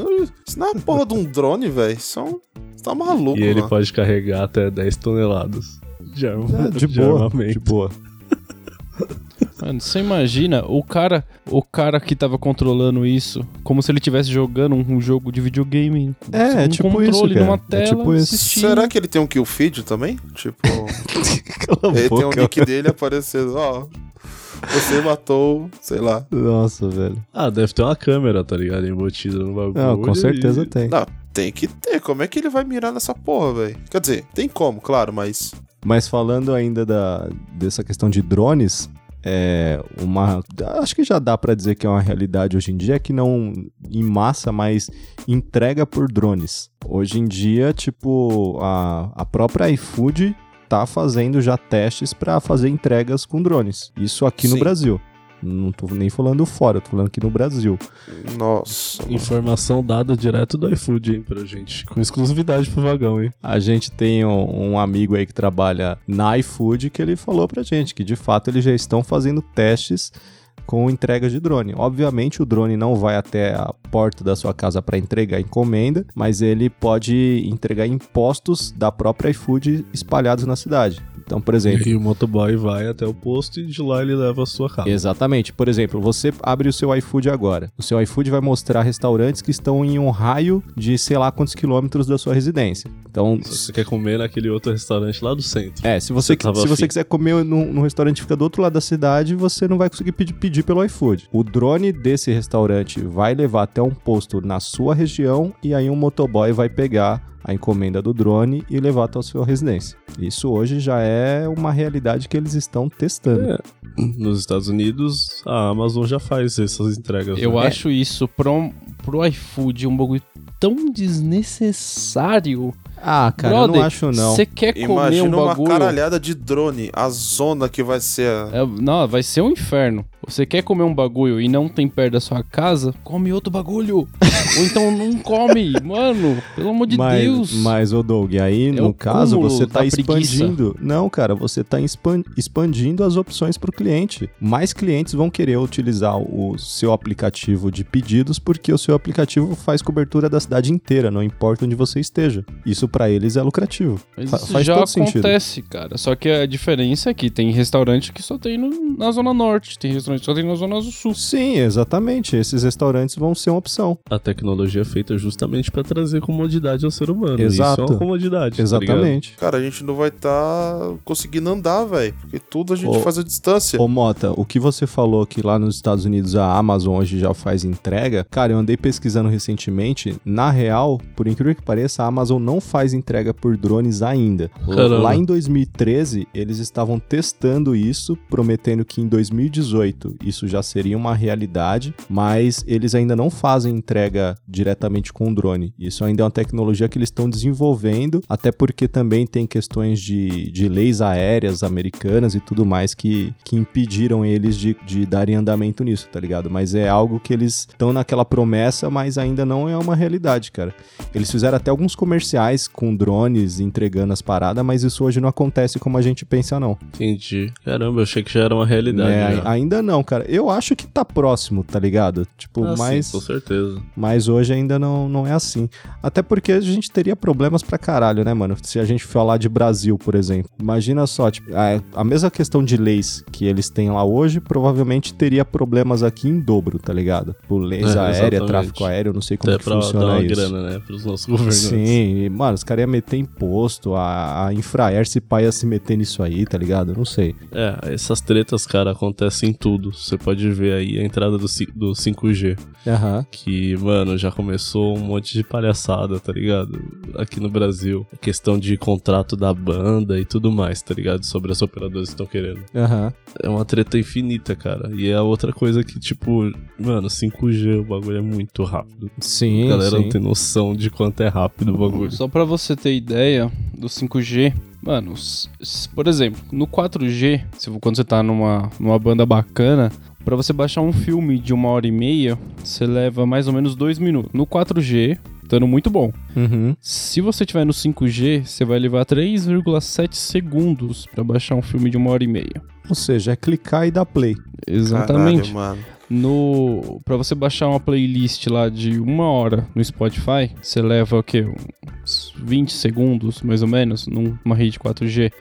isso não é uma porra de um drone, velho. Isso é um. Você tá maluco, E ele mano. pode carregar até 10 toneladas de, arma, É, de boa, armamento. de boa. mano, você imagina o cara, o cara que tava controlando isso, como se ele estivesse jogando um, um jogo de videogame. É, é um tipo controle isso, cara. numa É tela, tipo isso. assistindo. Será que ele tem um kill feed também? Tipo, ele tem um nick dele aparecendo, ó. Você matou, sei lá. Nossa, velho. Ah, deve ter uma câmera, tá ligado? Embutida no bagulho. Não, com certeza e- tem. Não, tem que ter. Como é que ele vai mirar nessa porra, velho? Quer dizer, tem como, claro, mas. Mas falando ainda da, dessa questão de drones, é uma. Acho que já dá pra dizer que é uma realidade hoje em dia, que não em massa, mas entrega por drones. Hoje em dia, tipo, a, a própria iFood tá fazendo já testes para fazer entregas com drones. Isso aqui no Sim. Brasil. Não tô nem falando fora, tô falando aqui no Brasil. Nossa. Informação dada direto do iFood, hein, pra gente. Com exclusividade pro vagão, hein. A gente tem um, um amigo aí que trabalha na iFood que ele falou pra gente que de fato eles já estão fazendo testes com entrega de drone. Obviamente o drone não vai até a porta da sua casa para entregar encomenda, mas ele pode entregar impostos da própria iFood espalhados na cidade. Então, por exemplo, E o motoboy vai até o posto e de lá ele leva a sua casa. Exatamente. Por exemplo, você abre o seu iFood agora. O seu iFood vai mostrar restaurantes que estão em um raio de sei lá quantos quilômetros da sua residência. Então, Se você quer comer naquele outro restaurante lá do centro. é, se você, Você se você quiser comer num, num restaurante que fica do outro lado da cidade, você não vai conseguir pedir, pedir pelo iFood. O drone desse restaurante vai levar até um posto na sua região e aí um motoboy vai pegar a encomenda do drone e levar até a sua residência. Isso hoje já é uma realidade que eles estão testando. É. Nos Estados Unidos, a Amazon já faz essas entregas. Eu né? acho isso pro, pro iFood um bagulho tão desnecessário. Ah, cara, eu Brother, não acho não. Você quer comer Imagina um uma bagulho. caralhada de drone, a zona que vai ser. a- É, não, vai ser um inferno. Você quer comer um bagulho e não tem perto da sua casa, come outro bagulho. Ou então não come. Mano, pelo amor de mas, Deus. Mas, ô Doug, aí É no caso você tá da preguiça. expandindo. Não, cara, você tá expan- expandindo as opções pro cliente. Mais clientes vão querer utilizar o seu aplicativo de pedidos porque o seu aplicativo faz cobertura da cidade inteira, não importa onde você esteja. Isso pra eles é lucrativo. Mas Fa- isso faz já todo sentido. acontece, cara. Só que a diferença é que tem restaurante que só tem no- na Zona Norte, tem restaurante que só tem na Zona Sul. Sim, exatamente. Esses restaurantes vão ser uma opção. A tecnologia é feita justamente pra trazer comodidade ao ser humano. Exato. Isso é uma comodidade. tá? Exatamente. Cara, a gente não vai estar conseguindo andar, velho. Porque tudo a gente Ô, faz à distância. Ô Mota, o que você falou que lá nos Estados Unidos a Amazon hoje já faz entrega, cara, eu andei pesquisando recentemente. Na real, por incrível que pareça, a Amazon não faz entrega por drones ainda. Caramba. Lá em 2013, eles estavam testando isso, prometendo que em 2018 isso já seria uma realidade, mas eles ainda não fazem entrega diretamente com o drone. Isso ainda é uma tecnologia que eles estão desenvolvendo, até porque também tem questões de, de leis aéreas americanas e tudo mais que, que impediram eles de, de darem andamento nisso, tá ligado? Mas é algo que eles estão naquela promessa, mas ainda não é uma realidade, cara. Eles fizeram até alguns comerciais com drones entregando as paradas, mas isso hoje não acontece como a gente pensa, não. Entendi. Caramba, eu achei que já era uma realidade. É, já. ainda não, cara. Eu acho que tá próximo, tá ligado? Tipo, Ah, sim, mas, com certeza. mas hoje ainda não, não é assim. Até porque a gente teria problemas pra caralho, né, mano? Se a gente falar de Brasil, por exemplo. Imagina só, tipo, a, a mesma questão de leis que eles têm lá hoje, provavelmente teria problemas aqui em dobro, tá ligado? Por leis É, aérea, exatamente. tráfico aéreo, não sei como Até que pra dar funciona uma isso. grana, né? Pros nossos governantes. Sim, e, mano, os caras iam meter imposto, a, a Infraer se pá ia se meter nisso aí, tá ligado? Não sei. É, essas tretas, cara, acontecem em tudo. Você pode ver aí a entrada do, do 5G. Aham. Que, mano, já começou um monte de palhaçada, tá ligado? Aqui no Brasil. A questão de contrato da banda e tudo mais, tá ligado? Sobre as operadoras que estão querendo. Aham. É uma treta infinita, cara. E é a outra coisa que, tipo, mano, 5G, o bagulho é muito rápido. Sim, a galera sim. não tem noção de quanto é rápido o bagulho. Só pra você ter ideia do 5G, mano, por exemplo, no 4G, se, quando você tá numa, numa banda bacana, pra você baixar um filme de uma hora e meia, você leva mais ou menos dois minutos. No 4G, estando muito bom. Uhum. Se você tiver no 5G, você vai levar 3,7 segundos pra baixar um filme de uma hora e meia. Ou seja, é clicar e dar play. Exatamente. Caralho, mano. No para você baixar uma playlist lá de uma hora no Spotify, você leva o quê? Uns 20 segundos, mais ou menos, numa rede 4G.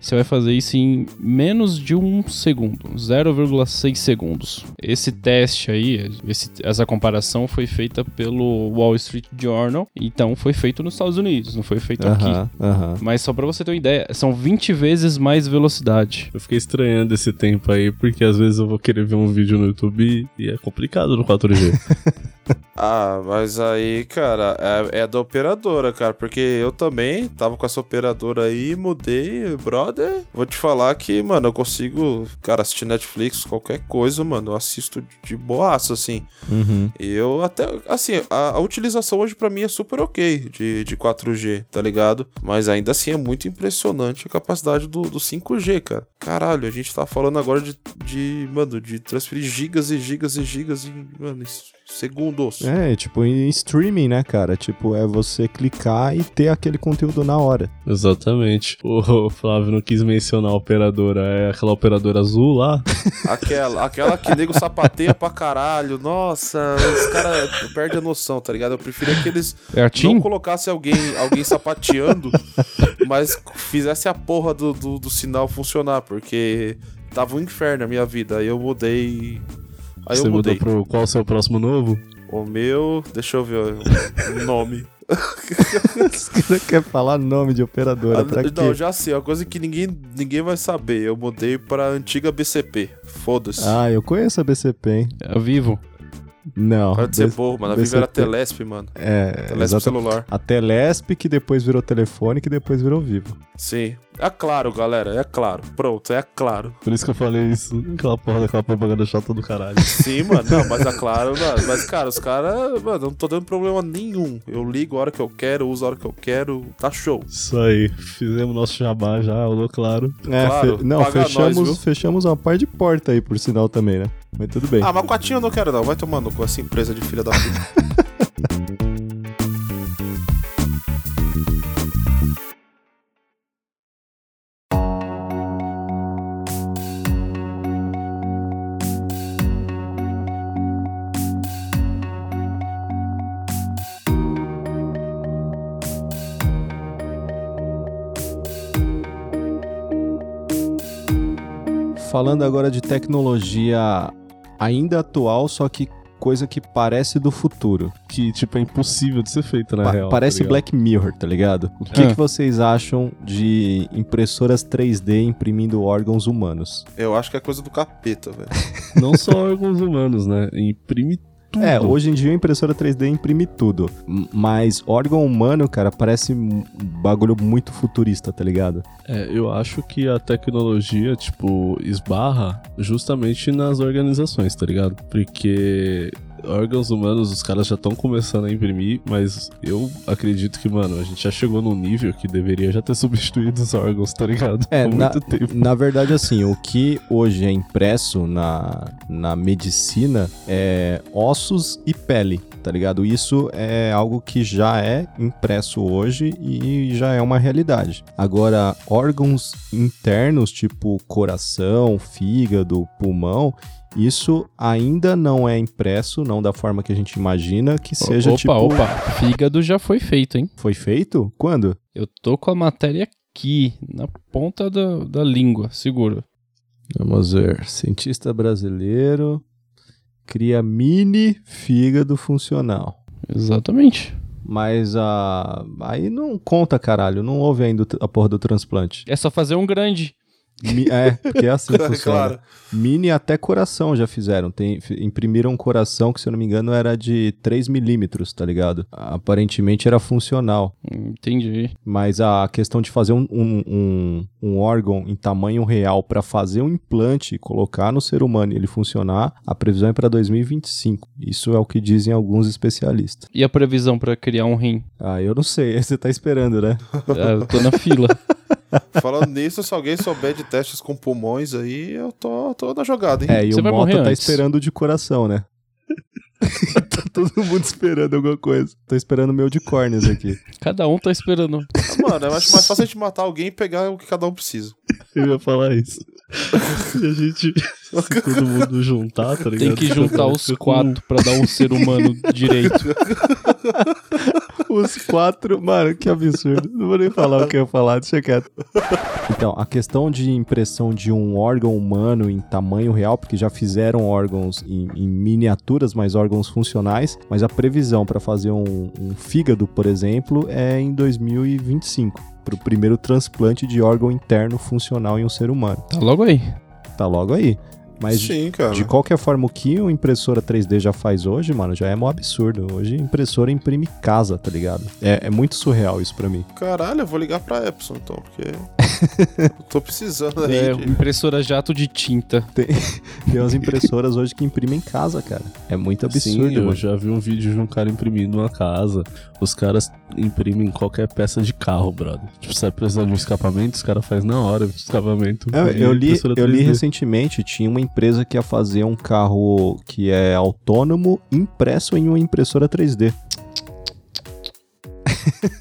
Você vai fazer isso em menos de um segundo, 0,6 segundos. Esse teste aí, esse- essa comparação foi feita pelo Wall Street Journal, então foi feito nos Estados Unidos, não foi feito aqui. Aham, aham. Mas só pra você ter uma ideia, são 20 vezes mais velocidade. Eu fiquei estranhando esse tempo aí, porque às vezes eu vou querer ver um vídeo no YouTube e é complicado no 4G. Ah, mas aí, cara, é, é da operadora, cara, porque eu também tava com essa operadora aí, mudei, brother. Vou te falar que, mano, eu consigo, cara, assistir Netflix, qualquer coisa, mano, eu assisto de boaço, assim. Uhum. E eu até, assim, a, a utilização hoje pra mim é super ok de, de 4G, tá ligado? Mas ainda assim é muito impressionante a capacidade do, do 5G, cara. Caralho, a gente tá falando agora de, de mano, de transferir gigas e gigas e gigas em, mano, em segundos. É, tipo, em streaming, né, cara? Tipo, é você clicar e ter aquele conteúdo na hora. Exatamente. O Flávio não quis mencionar a operadora. É aquela operadora azul lá. Aquela, aquela que nego sapateia pra caralho. Nossa, os caras perdem a noção, tá ligado? Eu preferia que eles É a não colocassem alguém, alguém sapateando, mas fizesse a porra do, do, do sinal funcionar, porque tava um inferno a minha vida. Aí eu mudei. Aí Você eu mudei. mudou pro qual o seu próximo novo? O meu, deixa eu ver o nome. Você quer falar nome de operadora? Ah, pra quê? não, já sei, é uma coisa que ninguém, ninguém vai saber. Eu mudei pra antiga BCP. Foda-se. Ah, eu conheço a BCP, hein? É a Vivo. Não. Pode ser B- burro, mano. A Vivo era. Telesp, mano. É, Telesp celular. A Telesp, que depois virou telefone, que depois virou vivo. Sim. É claro, galera. É claro. Pronto, é claro. Por isso que eu falei isso. Aquela porra daquela propaganda chata do caralho. Sim, mano. Não, mas é claro, mano. Mas, cara, os caras, mano, eu não tô dando problema nenhum. Eu ligo a hora que eu quero, uso a hora que eu quero. Tá show. Isso aí. Fizemos nosso jabá já, falou claro. É, Claro, fe- não, paga nós, fechamos, viu? fechamos uma par de porta aí, por sinal também, né? Mas tudo bem. Ah, mas Quatinho eu não quero, não. Vai tomando com essa empresa de filha da puta. Falando agora de tecnologia ainda atual, só que coisa que parece do futuro. Que, tipo, é impossível de ser feita, na Pa- real. parece tá? Black Mirror, tá ligado? O que, Ah. que vocês acham de impressoras 3D imprimindo órgãos humanos? Eu acho que é coisa do capeta, velho. Não só órgãos humanos, né? Imprime tudo. É, hoje em dia a impressora 3D imprime tudo. Mas órgão humano, cara, parece um bagulho muito futurista, tá ligado? É, eu acho que a tecnologia, tipo, esbarra justamente nas organizações, tá ligado? Porque órgãos humanos, os caras já estão começando a imprimir, mas eu acredito que, mano, a gente já chegou num nível que deveria já ter substituído os órgãos, tá ligado? É, na, muito tempo. na verdade, assim, o que hoje é impresso na, na medicina é ossos e pele, tá ligado? Isso é algo que já é impresso hoje e já é uma realidade. Agora, órgãos internos, tipo coração, fígado, pulmão, isso ainda não é impresso, não da forma que a gente imagina que seja opa, tipo. opa. Fígado já foi feito, hein? Foi feito? Quando? Eu tô com a matéria aqui, na ponta da, da língua, seguro. Vamos ver. Cientista brasileiro cria mini fígado funcional. Exatamente. Mas a. Aí não conta, caralho. Não houve ainda a porra do transplante. É só fazer um grande. Mi- é, porque é assim que funciona. claro. Mini até coração já fizeram. Tem, imprimiram um coração que, se eu não me engano, era de 3 milímetros, tá ligado? Aparentemente era funcional. Entendi. Mas a questão de fazer um, um, um- um órgão em tamanho real para fazer um implante e colocar no ser humano e ele funcionar, a previsão é para 2025. Isso é o que dizem alguns especialistas. E a previsão pra criar um rim? Ah, eu não sei, você tá esperando, né? É, eu tô na fila. Falando nisso, se alguém souber de testes com pulmões aí, eu tô, tô na jogada, hein? É, e Você o vai Mota morrer tá antes. esperando de coração, né? tá todo mundo esperando alguma coisa. Tô esperando o meu de córneas aqui. Cada um tá esperando. Mano, eu acho mais fácil a gente matar alguém e pegar o que cada um precisa. Eu ia falar isso. Se a gente. Se todo mundo juntar, tá ligado? Tem que juntar os quatro pra dar um ser humano direito. Os quatro, mano, que absurdo. Não vou nem falar o que eu ia falar, deixa quieto. Então, a questão de impressão de um órgão humano em tamanho real, porque já fizeram órgãos em, em miniaturas, mas órgãos funcionais, mas a previsão para fazer um, um fígado, por exemplo, é em 2025, para o primeiro transplante de órgão interno funcional em um ser humano. Tá logo aí. Tá logo aí. Mas de, Sim, cara. de qualquer forma, o que uma impressora 3D já faz hoje, mano, já é mó absurdo. Hoje a impressora imprime casa, tá ligado? É, é muito surreal isso pra mim. Caralho, eu vou ligar pra Epson então, porque eu tô precisando aí. É, de- impressora jato de tinta. Tem, tem umas impressoras hoje que imprimem casa, cara. É muito absurdo, Sim, eu mano. já vi um vídeo de um cara imprimindo uma casa. Os caras imprimem qualquer peça de carro, brother. Tipo, se precisar de um escapamento, os caras fazem na hora o escapamento. É, Aí eu, li, eu li 3D. recentemente, tinha uma empresa que ia fazer um carro que é autônomo impresso em uma impressora 3D.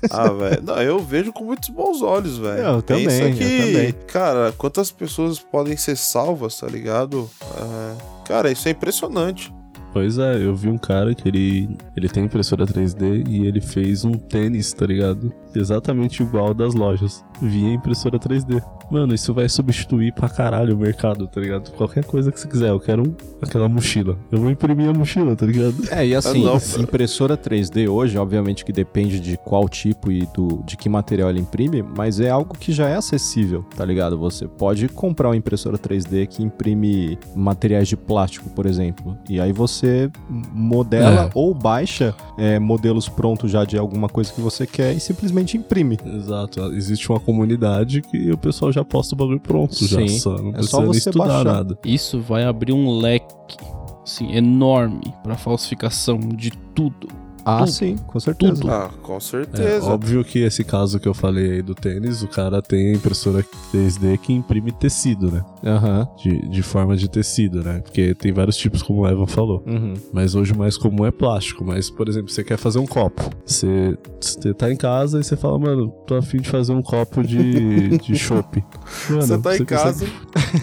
Ah, velho. Não, eu vejo com muitos bons olhos, velho. Eu também, Pensa eu que, também. cara, quantas pessoas podem ser salvas, tá ligado? É, Cara, isso é impressionante. Pois é, eu vi um cara que ele, ele tem impressora 3D e ele fez um tênis, tá ligado? Exatamente igual das lojas. Via impressora 3D. Mano, isso vai substituir pra caralho o mercado, tá ligado? Qualquer coisa que você quiser, eu quero um- aquela mochila. Eu vou imprimir a mochila, tá ligado? É, e assim, Ah, impressora 3D hoje, obviamente que depende de qual tipo e do, de que material ela imprime, mas é algo que já é acessível, tá ligado? Você pode comprar uma impressora 3D que imprime materiais de plástico, por exemplo, e aí você modela É. ou baixa é, modelos prontos já de alguma coisa que você quer e simplesmente imprime. Exato, existe uma comunidade que o pessoal já posta o bagulho pronto, já Sim, só. Não é precisa só você estudar baixar. nada. Isso vai abrir um leque, assim, enorme pra falsificação de tudo. Ah, Tudo. sim, com certeza. Tudo. Ah, com É, certeza. óbvio que esse caso que eu falei aí do tênis, o cara tem a impressora 3D que imprime tecido, né? Aham. De, de forma de tecido, né? Porque tem vários tipos, como o Evan falou. Uhum. Mas hoje o mais comum é plástico. Mas, por exemplo, você quer fazer um copo. Você, você tá em casa e você fala, mano, tô afim de fazer um copo de, de chopp. Mano, Você tá em consegue- casa,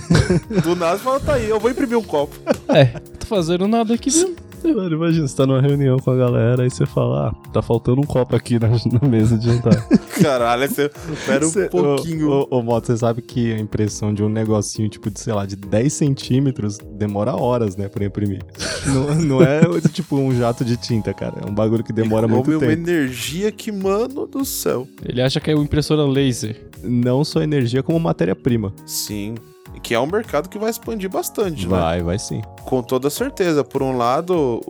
do nada fala, tá aí, eu vou imprimir um copo. É, tô fazendo nada aqui mesmo. Mano, imagina, você tá numa reunião com a galera e você fala, ah, tá faltando um copo aqui na, na mesa de jantar. Caralho, você espera um Cê- pouquinho. Ô, ô, ô, Moto, você sabe que a impressão de um negocinho, tipo, de, sei lá, de 10 centímetros, demora horas, né, pra imprimir. não, não é, tipo, um jato de tinta, cara. É um bagulho que demora Come muito uma tempo. energia que, mano do céu. Ele acha que é uma impressora laser. Não só energia, como matéria-prima. Sim. Que é um mercado que vai expandir bastante, né? Vai, vai sim. Com toda certeza. Por um lado,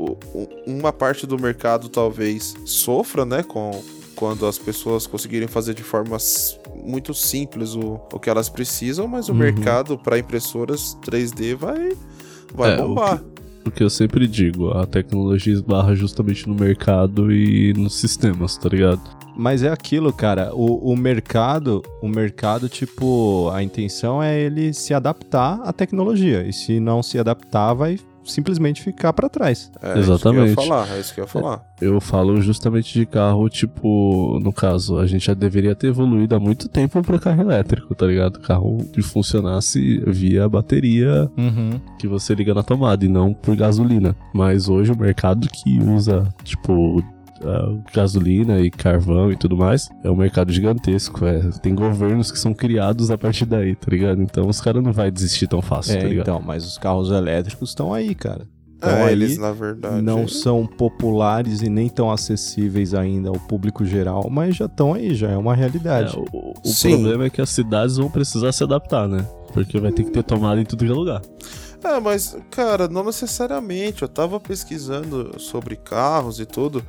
uma parte do mercado talvez sofra, né? Com, quando as pessoas conseguirem fazer de forma muito simples o, o que elas precisam, mas o Uhum. mercado para impressoras 3D vai, vai É, bombar. O que eu sempre digo, a tecnologia esbarra justamente no mercado e nos sistemas, tá ligado? Mas é aquilo, cara. O, o mercado, o mercado, tipo, a intenção é ele se adaptar à tecnologia. E se não se adaptar, vai simplesmente ficar pra trás. É Exatamente. isso que eu ia falar. É isso que eu ia falar. Eu falo justamente de carro, tipo, no caso, a gente já deveria ter evoluído há muito tempo pra carro elétrico, tá ligado? Carro que funcionasse via bateria Uhum. que você liga na tomada e não por gasolina. Mas hoje o mercado que usa, tipo, gasolina e carvão e tudo mais, é um mercado gigantesco. É. Tem governos que são criados a partir daí, tá ligado? Então os caras não vai desistir tão fácil, É, tá ligado? então, mas os carros elétricos estão aí, cara. Então é, aí eles, na verdade. não são populares e nem tão acessíveis ainda ao público geral, mas já estão aí, já é uma É, realidade. o o Sim. problema é que as cidades vão precisar se adaptar, né? Porque vai ter que ter tomada em tudo que é lugar. É, mas, cara, não necessariamente. Eu tava pesquisando sobre carros e tudo.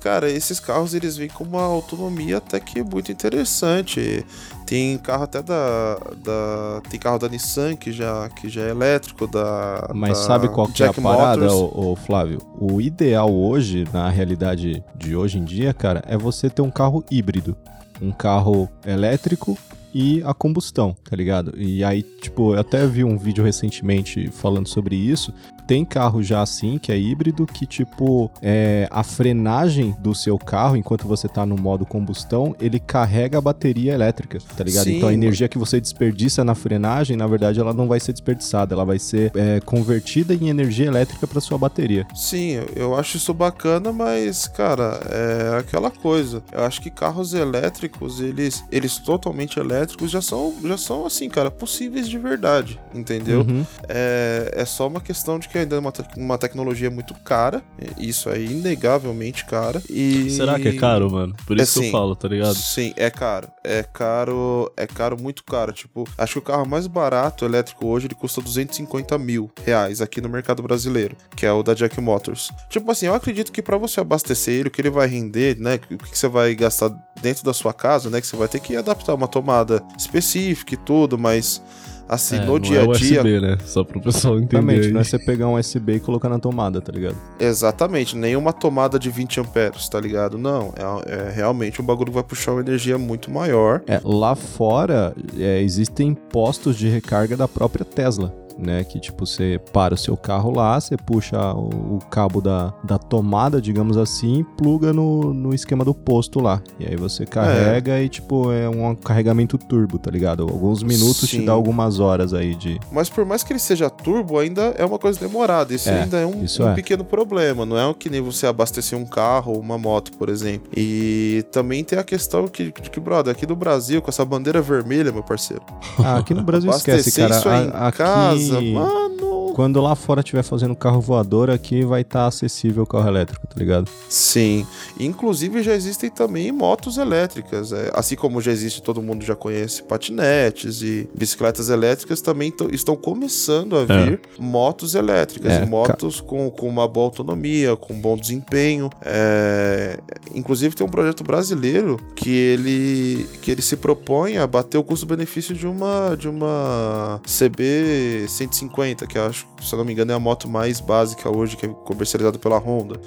Cara, esses carros eles vêm com uma autonomia até que muito interessante. Tem carro até da. da tem carro da Nissan que já, que já é elétrico, da. Mas da sabe qual que é a Jack parada, ô, Flávio? O ideal hoje, na realidade de hoje em dia, cara, é você ter um carro híbrido. Um carro elétrico e a combustão, tá ligado? E aí, tipo, eu até vi um vídeo recentemente falando sobre isso. Tem carro já assim, que é híbrido, que, tipo, é, a frenagem do seu carro, enquanto você tá no modo combustão, ele carrega a bateria elétrica, tá ligado? Sim, então a energia que você desperdiça na frenagem, na verdade, ela não vai ser desperdiçada, ela vai ser é, convertida em energia elétrica para sua bateria. Sim, eu- acho isso bacana, mas, cara, é aquela coisa. Eu acho que carros elétricos, eles, eles totalmente elétricos, já são, já são assim, cara, possíveis de verdade, entendeu? Uhum. É, é só uma questão de porque ainda é uma, te- uma tecnologia muito cara. Isso é inegavelmente cara. E... Será que é caro, mano? Por É isso que sim. eu falo, tá ligado? Sim, é caro. É caro, é caro, muito caro. Tipo, acho que o carro mais barato elétrico hoje ele custa 250 mil reais aqui no mercado brasileiro, que é o da Jack Motors. Tipo assim, eu acredito que pra você abastecer ele, o que ele vai render, né? O que que você vai gastar dentro da sua casa, né? Que você vai ter que adaptar uma tomada específica e tudo, mas assim, É, no não dia é a dia. USB, né? Só pro pessoal entender. Exatamente, aí. não é você pegar um USB e colocar na tomada, tá ligado? Exatamente, nenhuma tomada de 20 amperes, tá ligado? Não, é, é realmente um bagulho que vai puxar uma energia muito maior. É, lá fora é, existem postos de recarga da própria Tesla. Né, que tipo, você para o seu carro lá, você puxa o, o cabo da, da tomada, digamos assim, e pluga no, no esquema do posto lá. E aí você carrega e, tipo, é um carregamento turbo, tá ligado? Alguns minutos Sim. te dá algumas horas aí de. Mas por mais que ele seja turbo, ainda é uma coisa demorada. Isso É, ainda é um, um é. pequeno problema. Não é que nem você abastecer um carro ou uma moto, por exemplo. E também tem a questão que, de que, brother, aqui no Brasil, com essa bandeira vermelha, meu parceiro. Ah, aqui no Brasil esquece, abastecer cara. isso aí A- em aqui, casa, mano. Quando lá fora estiver fazendo carro voador, aqui vai estar acessível o carro elétrico, tá ligado? Sim. Inclusive já existem também motos elétricas. é, assim como já existe, todo mundo já conhece patinetes e bicicletas elétricas, também tão- estão começando a É. vir motos elétricas. É, motos com, com uma boa autonomia, com bom desempenho. É, Inclusive tem um projeto brasileiro que ele, que ele se propõe a bater o custo-benefício de uma, de uma CB 150, que eu acho, se eu não me engano, é a moto mais básica hoje, que é comercializada pela Honda.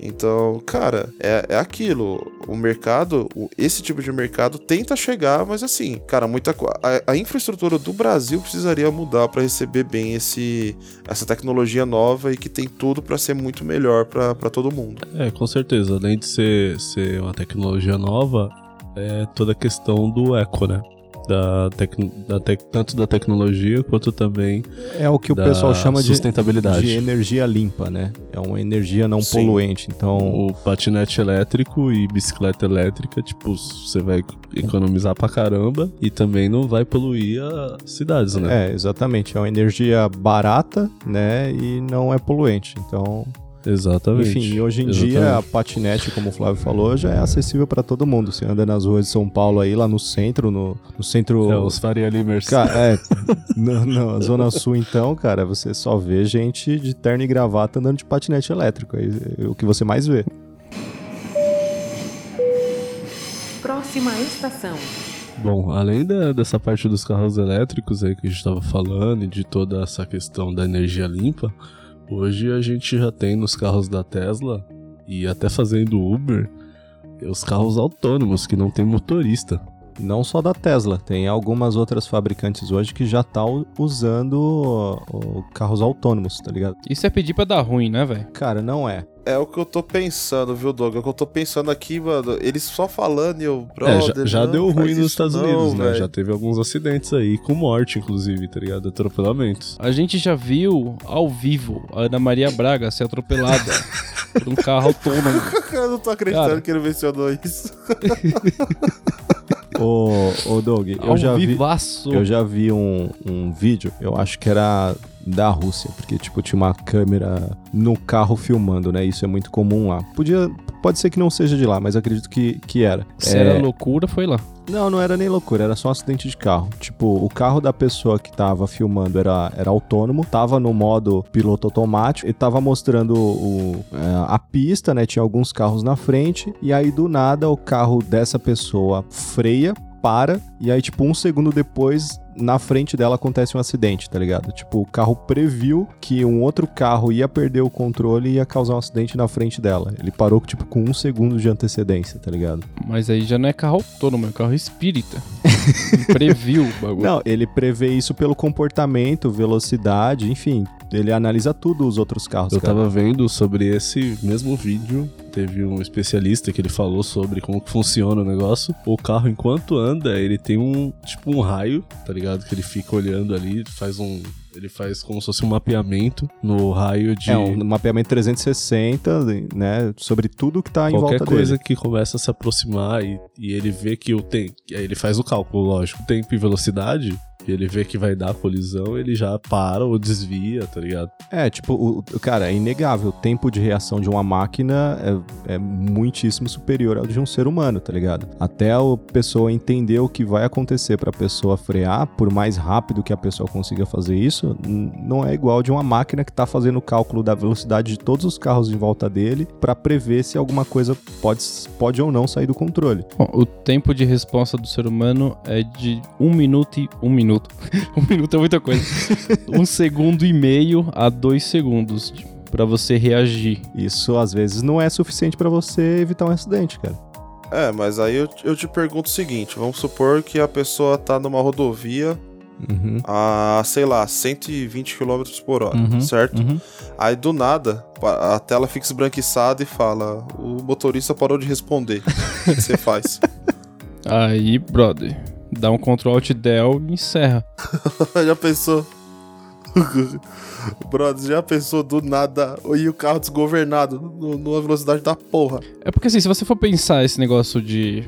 Então, cara, é, é aquilo. O mercado, esse tipo de mercado tenta chegar, mas assim, cara, muita a, a infraestrutura do Brasil precisaria mudar para receber bem esse essa tecnologia nova e que tem tudo para ser muito melhor para todo mundo. É, com certeza. Além de ser, ser uma tecnologia nova, é toda a questão do eco, né? Da tec, da tec, tanto da tecnologia quanto também É o que o pessoal chama de, sustentabilidade. de energia limpa, né? É uma energia não Sim. poluente. Então, O patinete elétrico e bicicleta elétrica, tipo, você vai economizar pra caramba e também não vai poluir as cidades, né? é, exatamente. É uma energia barata, né? E não é poluente. Então, Exatamente. enfim, hoje em dia a Exatamente. patinete, como o Flávio falou, já é acessível pra todo mundo. Você anda nas ruas de São Paulo aí, lá no centro, no, no centro. É, os Faria Limers. Cara, é, na, na Zona Sul, então, cara, você só vê gente de terno e gravata andando de patinete elétrico. É o que você mais vê. Próxima estação. Bom, além da- dessa parte dos carros elétricos aí que a gente estava falando e de toda essa questão da energia limpa, hoje a gente já tem nos carros da Tesla e até fazendo Uber os carros autônomos que não tem motorista. Não só da Tesla, tem algumas outras fabricantes hoje que já estão usando ó, ó, carros autônomos, tá ligado? Isso é pedir pra dar ruim, né, velho? Cara, não é. É o que eu tô pensando, viu, Doug? É o que eu tô pensando aqui, mano. Eles só falando e eu, é, já, já não deu ruim nos Estados não, Unidos, né? Já teve alguns acidentes aí, com morte, inclusive, tá ligado? Atropelamentos. A gente já viu ao vivo a Ana Maria Braga ser atropelada por um carro autônomo. Eu não tô acreditando Cara. que ele mencionou isso. Ô, ô Doug, eu já vi, eu já vi um, um vídeo, eu acho que era da Rússia, porque tipo tinha uma câmera no carro filmando, né? Isso é muito comum lá. Podia, pode ser que não seja de lá, mas acredito que, que era. Se É, era loucura, foi lá. Não, não era nem loucura, era só um acidente de carro. Tipo, o carro da pessoa que tava filmando era, era autônomo, tava no modo piloto automático e tava mostrando o, é, a pista, né? Tinha alguns carros na frente, e aí do nada o carro dessa pessoa freia, para, e aí, tipo, um segundo depois. Na frente dela acontece um acidente, tá ligado? Tipo, o carro previu que um outro carro ia perder o controle e ia causar um acidente na frente dela. Ele parou, tipo, com um segundo de antecedência, tá ligado? Mas aí já não é carro autônomo, é carro espírita. Previu o bagulho. Não, ele prevê isso pelo comportamento, velocidade, enfim. Ele analisa tudo os outros carros, Eu cara. tava vendo sobre esse mesmo vídeo, teve um especialista que ele falou sobre como funciona o negócio. O carro, enquanto anda, ele tem um, tipo um raio, tá ligado? Que ele fica olhando ali, faz um... Ele faz como se fosse um mapeamento no raio de. É um mapeamento 360, né? Sobre tudo que tá em Qualquer volta coisa dele. que começa a se aproximar e, e ele vê que o tempo. Aí ele faz o cálculo, lógico. Tempo e velocidade. E ele vê que vai dar colisão, ele já para ou desvia, tá ligado? É, tipo, o, cara, é inegável. O tempo de reação de uma máquina é, é muitíssimo superior ao de um ser humano, tá ligado? Até a pessoa entender o que vai acontecer pra pessoa frear, por mais rápido que a pessoa consiga fazer isso, não é igual de uma máquina que tá fazendo o cálculo da velocidade de todos os carros em volta dele pra prever se alguma coisa pode, pode ou não sair do controle. Bom, o tempo de resposta do ser humano é de um minuto e. Um minuto. um minuto é muita coisa. um segundo e meio a dois segundos pra você reagir. Isso às vezes não é suficiente pra você evitar um acidente, cara. É, mas aí eu, eu te pergunto o seguinte: vamos supor que a pessoa tá numa rodovia Uhum. a, sei lá, 120 km por hora, Uhum, certo? uhum. Aí do nada, a tela fica esbranquiçada e fala: o motorista parou de responder. O que você faz? Aí, brother, dá um Ctrl Alt Del e encerra. já pensou? Brother, já pensou do nada e o carro desgovernado numa velocidade da porra? É porque assim, se você for pensar esse negócio de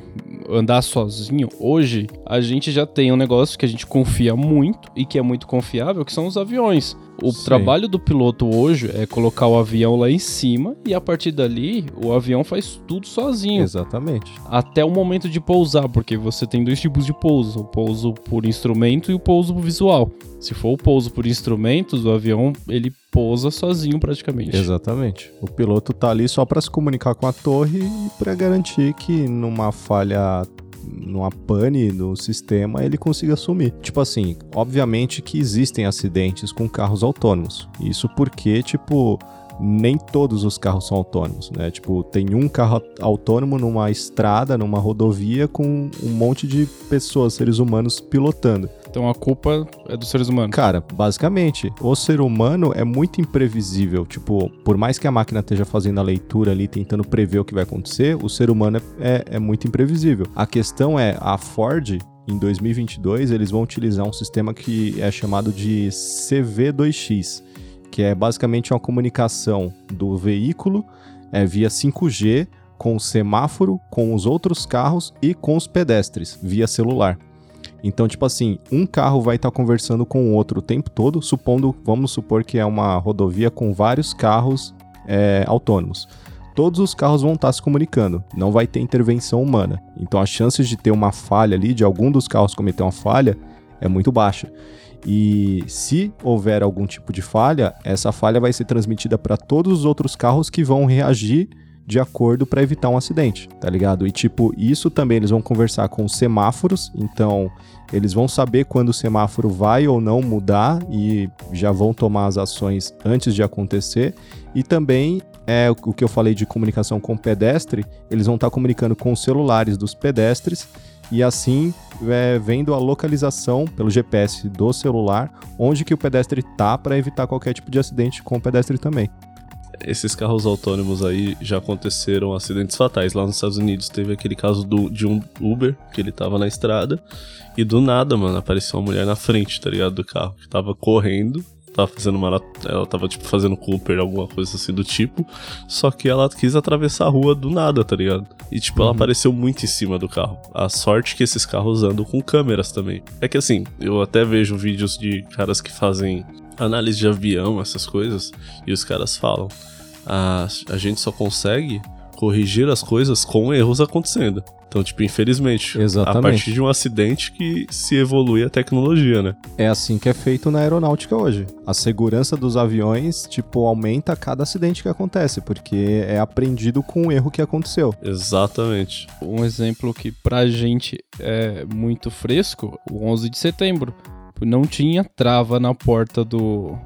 andar sozinho, hoje a gente já tem um negócio que a gente confia muito e que é muito confiável, que são os aviões. O Sim. trabalho do piloto hoje é colocar o avião lá em cima e a partir dali o avião faz tudo sozinho. Exatamente. Até o momento de pousar, porque você tem dois tipos de pouso: o pouso por instrumento e o pouso visual. Se for o pouso por instrumentos, o avião ele pousa sozinho praticamente. Exatamente. O piloto tá ali só pra se comunicar com a torre e pra garantir que numa falha, numa pane no sistema, ele consiga assumir. Tipo assim, obviamente que existem acidentes com carros autônomos. Isso porque, tipo, nem todos os carros são autônomos, né? Tipo, tem um carro autônomo numa estrada, numa rodovia com um monte de pessoas, seres humanos pilotando. Então a culpa é dos seres humanos. Cara, basicamente, o ser humano é muito imprevisível. Tipo, por mais que a máquina esteja fazendo a leitura ali, tentando prever o que vai acontecer, o ser humano é, é, é muito imprevisível. A questão é, a Ford, em 2022, eles vão utilizar um sistema que é chamado de CV2X, que é basicamente uma comunicação do veículo é, via 5G com o semáforo, com os outros carros e com os pedestres, via celular. Então, tipo assim, um carro vai estar conversando com o outro o tempo todo, supondo, vamos supor que é uma rodovia com vários carros é, autônomos. Todos os carros vão estar se comunicando, não vai ter intervenção humana. Então, as chances de ter uma falha ali, de algum dos carros cometer uma falha, é muito baixa. E se houver algum tipo de falha, essa falha vai ser transmitida para todos os outros carros que vão reagir de acordo para evitar um acidente, tá ligado? E tipo, isso também eles vão conversar com os semáforos, então eles vão saber quando o semáforo vai ou não mudar e já vão tomar as ações antes de acontecer. E também é o que eu falei de comunicação com o pedestre, eles vão estar comunicando com os celulares dos pedestres e assim é, vendo a localização pelo GPS do celular onde que o pedestre tá para evitar qualquer tipo de acidente com o pedestre também. Esses carros autônomos aí já aconteceram acidentes fatais. Lá nos Estados Unidos teve aquele caso do, de um Uber, que ele tava na estrada, e do nada, mano, apareceu uma mulher na frente, tá ligado? Do carro, que tava correndo, tava fazendo uma. Ela tava, tipo, fazendo Cooper, alguma coisa assim do tipo. Só que ela quis atravessar a rua do nada, tá ligado? E, tipo, ela apareceu muito em cima do carro. A sorte que esses carros andam com câmeras também. É que assim, eu até vejo vídeos de caras que fazem análise de avião, essas coisas, e os caras falam: a, a gente só consegue corrigir as coisas com erros acontecendo. Então, tipo, infelizmente, Exatamente. a partir de um acidente que se evolui a tecnologia, né? É assim que é feito na aeronáutica hoje. A segurança dos aviões, tipo, aumenta a cada acidente que acontece, porque é aprendido com o erro que aconteceu. Exatamente. Um exemplo que pra gente é muito fresco, o 11 de setembro. Não tinha trava na porta do,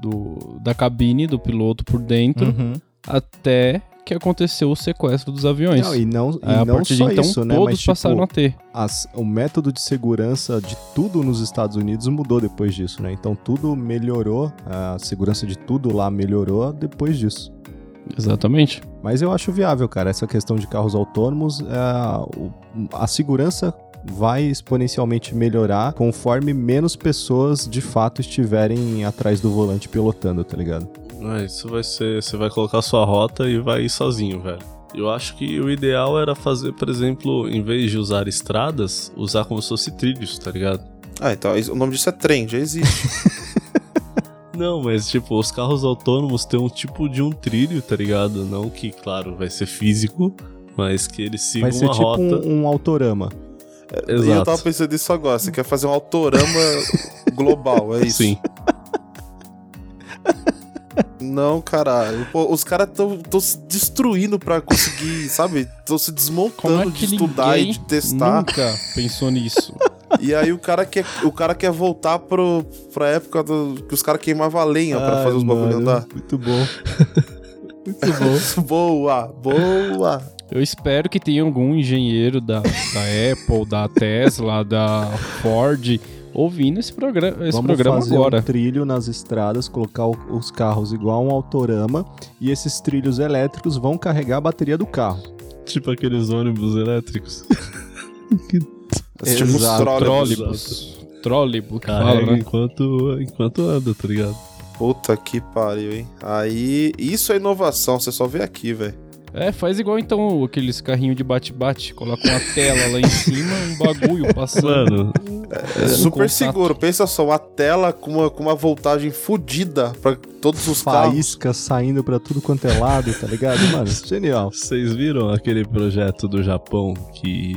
do da cabine do piloto por dentro Uhum. até que aconteceu o sequestro dos aviões. Não, e não, e Aí, a não partir só de então, isso, né? todos Mas, tipo, passaram a ter. as- o método de segurança de tudo nos Estados Unidos mudou depois disso, né? Então tudo melhorou, a segurança de tudo lá melhorou depois disso. Exatamente. Mas eu acho viável, cara, essa questão de carros autônomos. é, a segurança vai exponencialmente melhorar conforme menos pessoas de fato estiverem atrás do volante pilotando, tá ligado? Ah, isso vai ser. Você vai colocar sua rota e vai ir sozinho, velho. Eu acho que o ideal era fazer, por exemplo, em vez de usar estradas, usar como se fosse trilhos, tá ligado? Ah, então o nome disso é trem, já existe. Não, mas tipo, os carros autônomos têm um tipo de um trilho, tá ligado? Não que, claro, vai ser físico, mas que eles sigam Vai ser uma tipo rota. um, um autorama. E eu Exato. tava pensando nisso agora. Você quer fazer um autorama global, é isso? Sim. Não, caralho. Pô, os caras tão, tão se destruindo pra conseguir, sabe? Tão se desmontando é de que estudar e de testar. nunca pensou nisso? E aí o cara quer, o cara quer voltar pro, pra época do, que os caras queimavam a lenha pra fazer os bagulho andar. Muito bom. muito bom. boa, boa. Eu espero que tenha algum engenheiro da, da Apple, da Tesla, da Ford ouvindo esse, programa esse Vamos programa fazer agora. um trilho nas estradas, colocar o- os carros igual um autorama e esses trilhos elétricos vão carregar a bateria do carro. Tipo aqueles ônibus elétricos. Tipo Exato. trólebus. Carrega né? enquanto, enquanto anda, tá ligado? Puta que pariu, hein? Aí, isso é inovação, você só vê aqui, velho. É, faz igual então aqueles carrinhos de bate-bate. Coloca uma tela lá em cima, um bagulho passando. Mano, É super contato. seguro. Pensa só, uma tela com uma, com uma voltagem fodida pra todos os carros. Faísca saindo pra tudo quanto é lado, tá ligado? Mano, genial. vocês viram aquele projeto do Japão que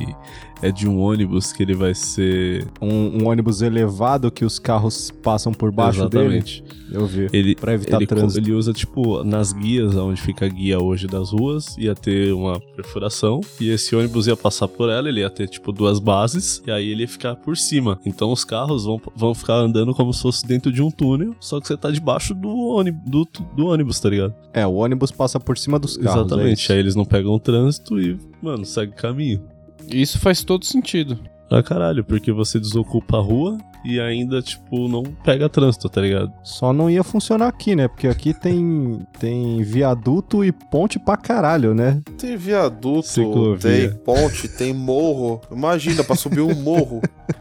é de um ônibus que ele vai ser. Um, um ônibus elevado que os carros passam por baixo Exatamente. dele. Eu vi. Ele, Pra evitar ele, trânsito. ele usa, tipo, nas guias, onde fica a guia hoje das ruas, ia ter uma perfuração, e esse ônibus ia passar por ela, ele ia ter, tipo, duas bases, e aí ele ia ficar por cima. Então os carros vão, vão ficar andando como se fosse dentro de um túnel, só que você tá debaixo do ônibus, do, do ônibus, tá ligado? É, o ônibus passa por cima dos carros. é Exatamente. isso. aí eles não pegam o trânsito e, mano, segue caminho. Isso faz todo sentido. Pra caralho, porque você desocupa a rua e ainda, tipo, não pega trânsito, tá ligado? Só não ia funcionar aqui, né? Porque aqui tem, tem viaduto e ponte pra caralho, né? Tem viaduto, Ciclovia. tem ponte, tem morro. Imagina, pra subir um morro.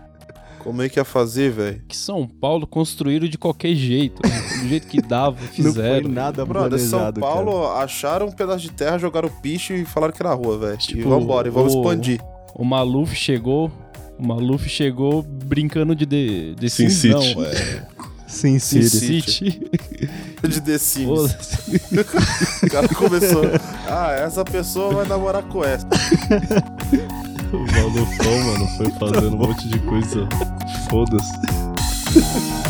Como é que ia fazer, velho? Que São Paulo construíram de qualquer jeito. né? Do jeito que dava, Não fizeram. foi nada Brother, São Paulo acharam um pedaço de terra, jogaram picho e falaram que era rua, velho. e Tipo, vambora, e vamos o- expandir. O Maluf chegou. O Maluf chegou brincando de, de, de Sin Sims, City. não, é, cara. Sim, Sim, City. sim. City. De The Sims. O cara começou. Ah, essa pessoa vai namorar com essa. O Malufão, mano, foi fazendo um monte de coisa. Foda-se.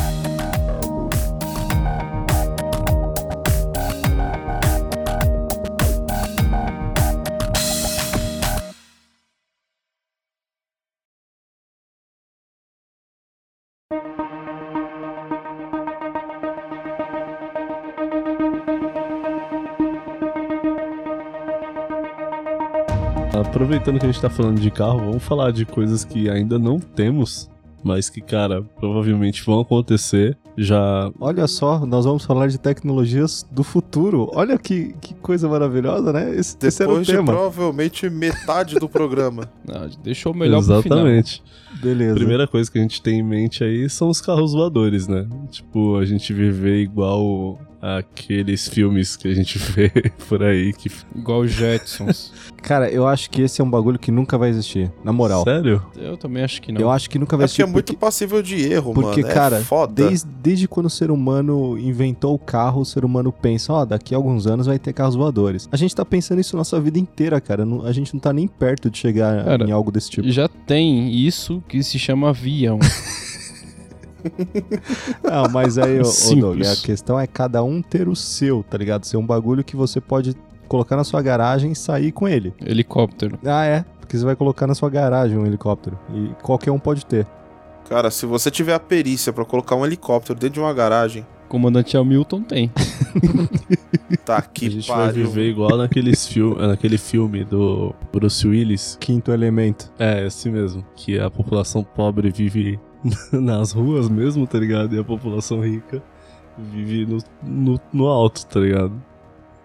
Aproveitando que a gente tá falando de carro, vamos falar de coisas que ainda não temos, mas que, cara, provavelmente vão acontecer. Já. Olha só, nós vamos falar de tecnologias do futuro. Olha que, que coisa maravilhosa, né? Esse, esse era o Depois de tema. provavelmente metade do programa. Não, deixou o melhor pro final. Exatamente. Beleza. A primeira coisa que a gente tem em mente aí são os carros voadores, né? Tipo, a gente viver igual aqueles filmes que a gente vê por aí que. Igual os Jetsons. Cara, eu acho que esse é um bagulho que nunca vai existir. Na moral. Sério? Eu também acho que não. Eu acho que nunca vai É porque existir. é muito passível de erro, Porque, mano. cara, é foda. desde, desde quando o ser humano inventou o carro, o ser humano pensa, ó, daqui a alguns anos vai ter carros voadores. A gente tá pensando isso nossa vida inteira, cara. A gente não tá nem perto de chegar Cara, em algo desse tipo. Já tem isso que se chama avião. Não, mas aí, ô. Doug, a questão é cada um ter o seu, tá ligado? Ser um bagulho que você pode colocar na sua garagem e sair com ele. Helicóptero. Ah, é. Porque você vai colocar na sua garagem um helicóptero. E qualquer um pode ter. Cara, se você tiver a perícia pra colocar um helicóptero dentro de uma garagem, Comandante Hamilton tem. tá que a gente vai pariu. viver igual naqueles fil naquele filme do Bruce Willis. Quinto elemento. É, esse mesmo. Que a população pobre vive nas ruas mesmo, tá ligado? E a população rica vive no, no, no alto, tá ligado?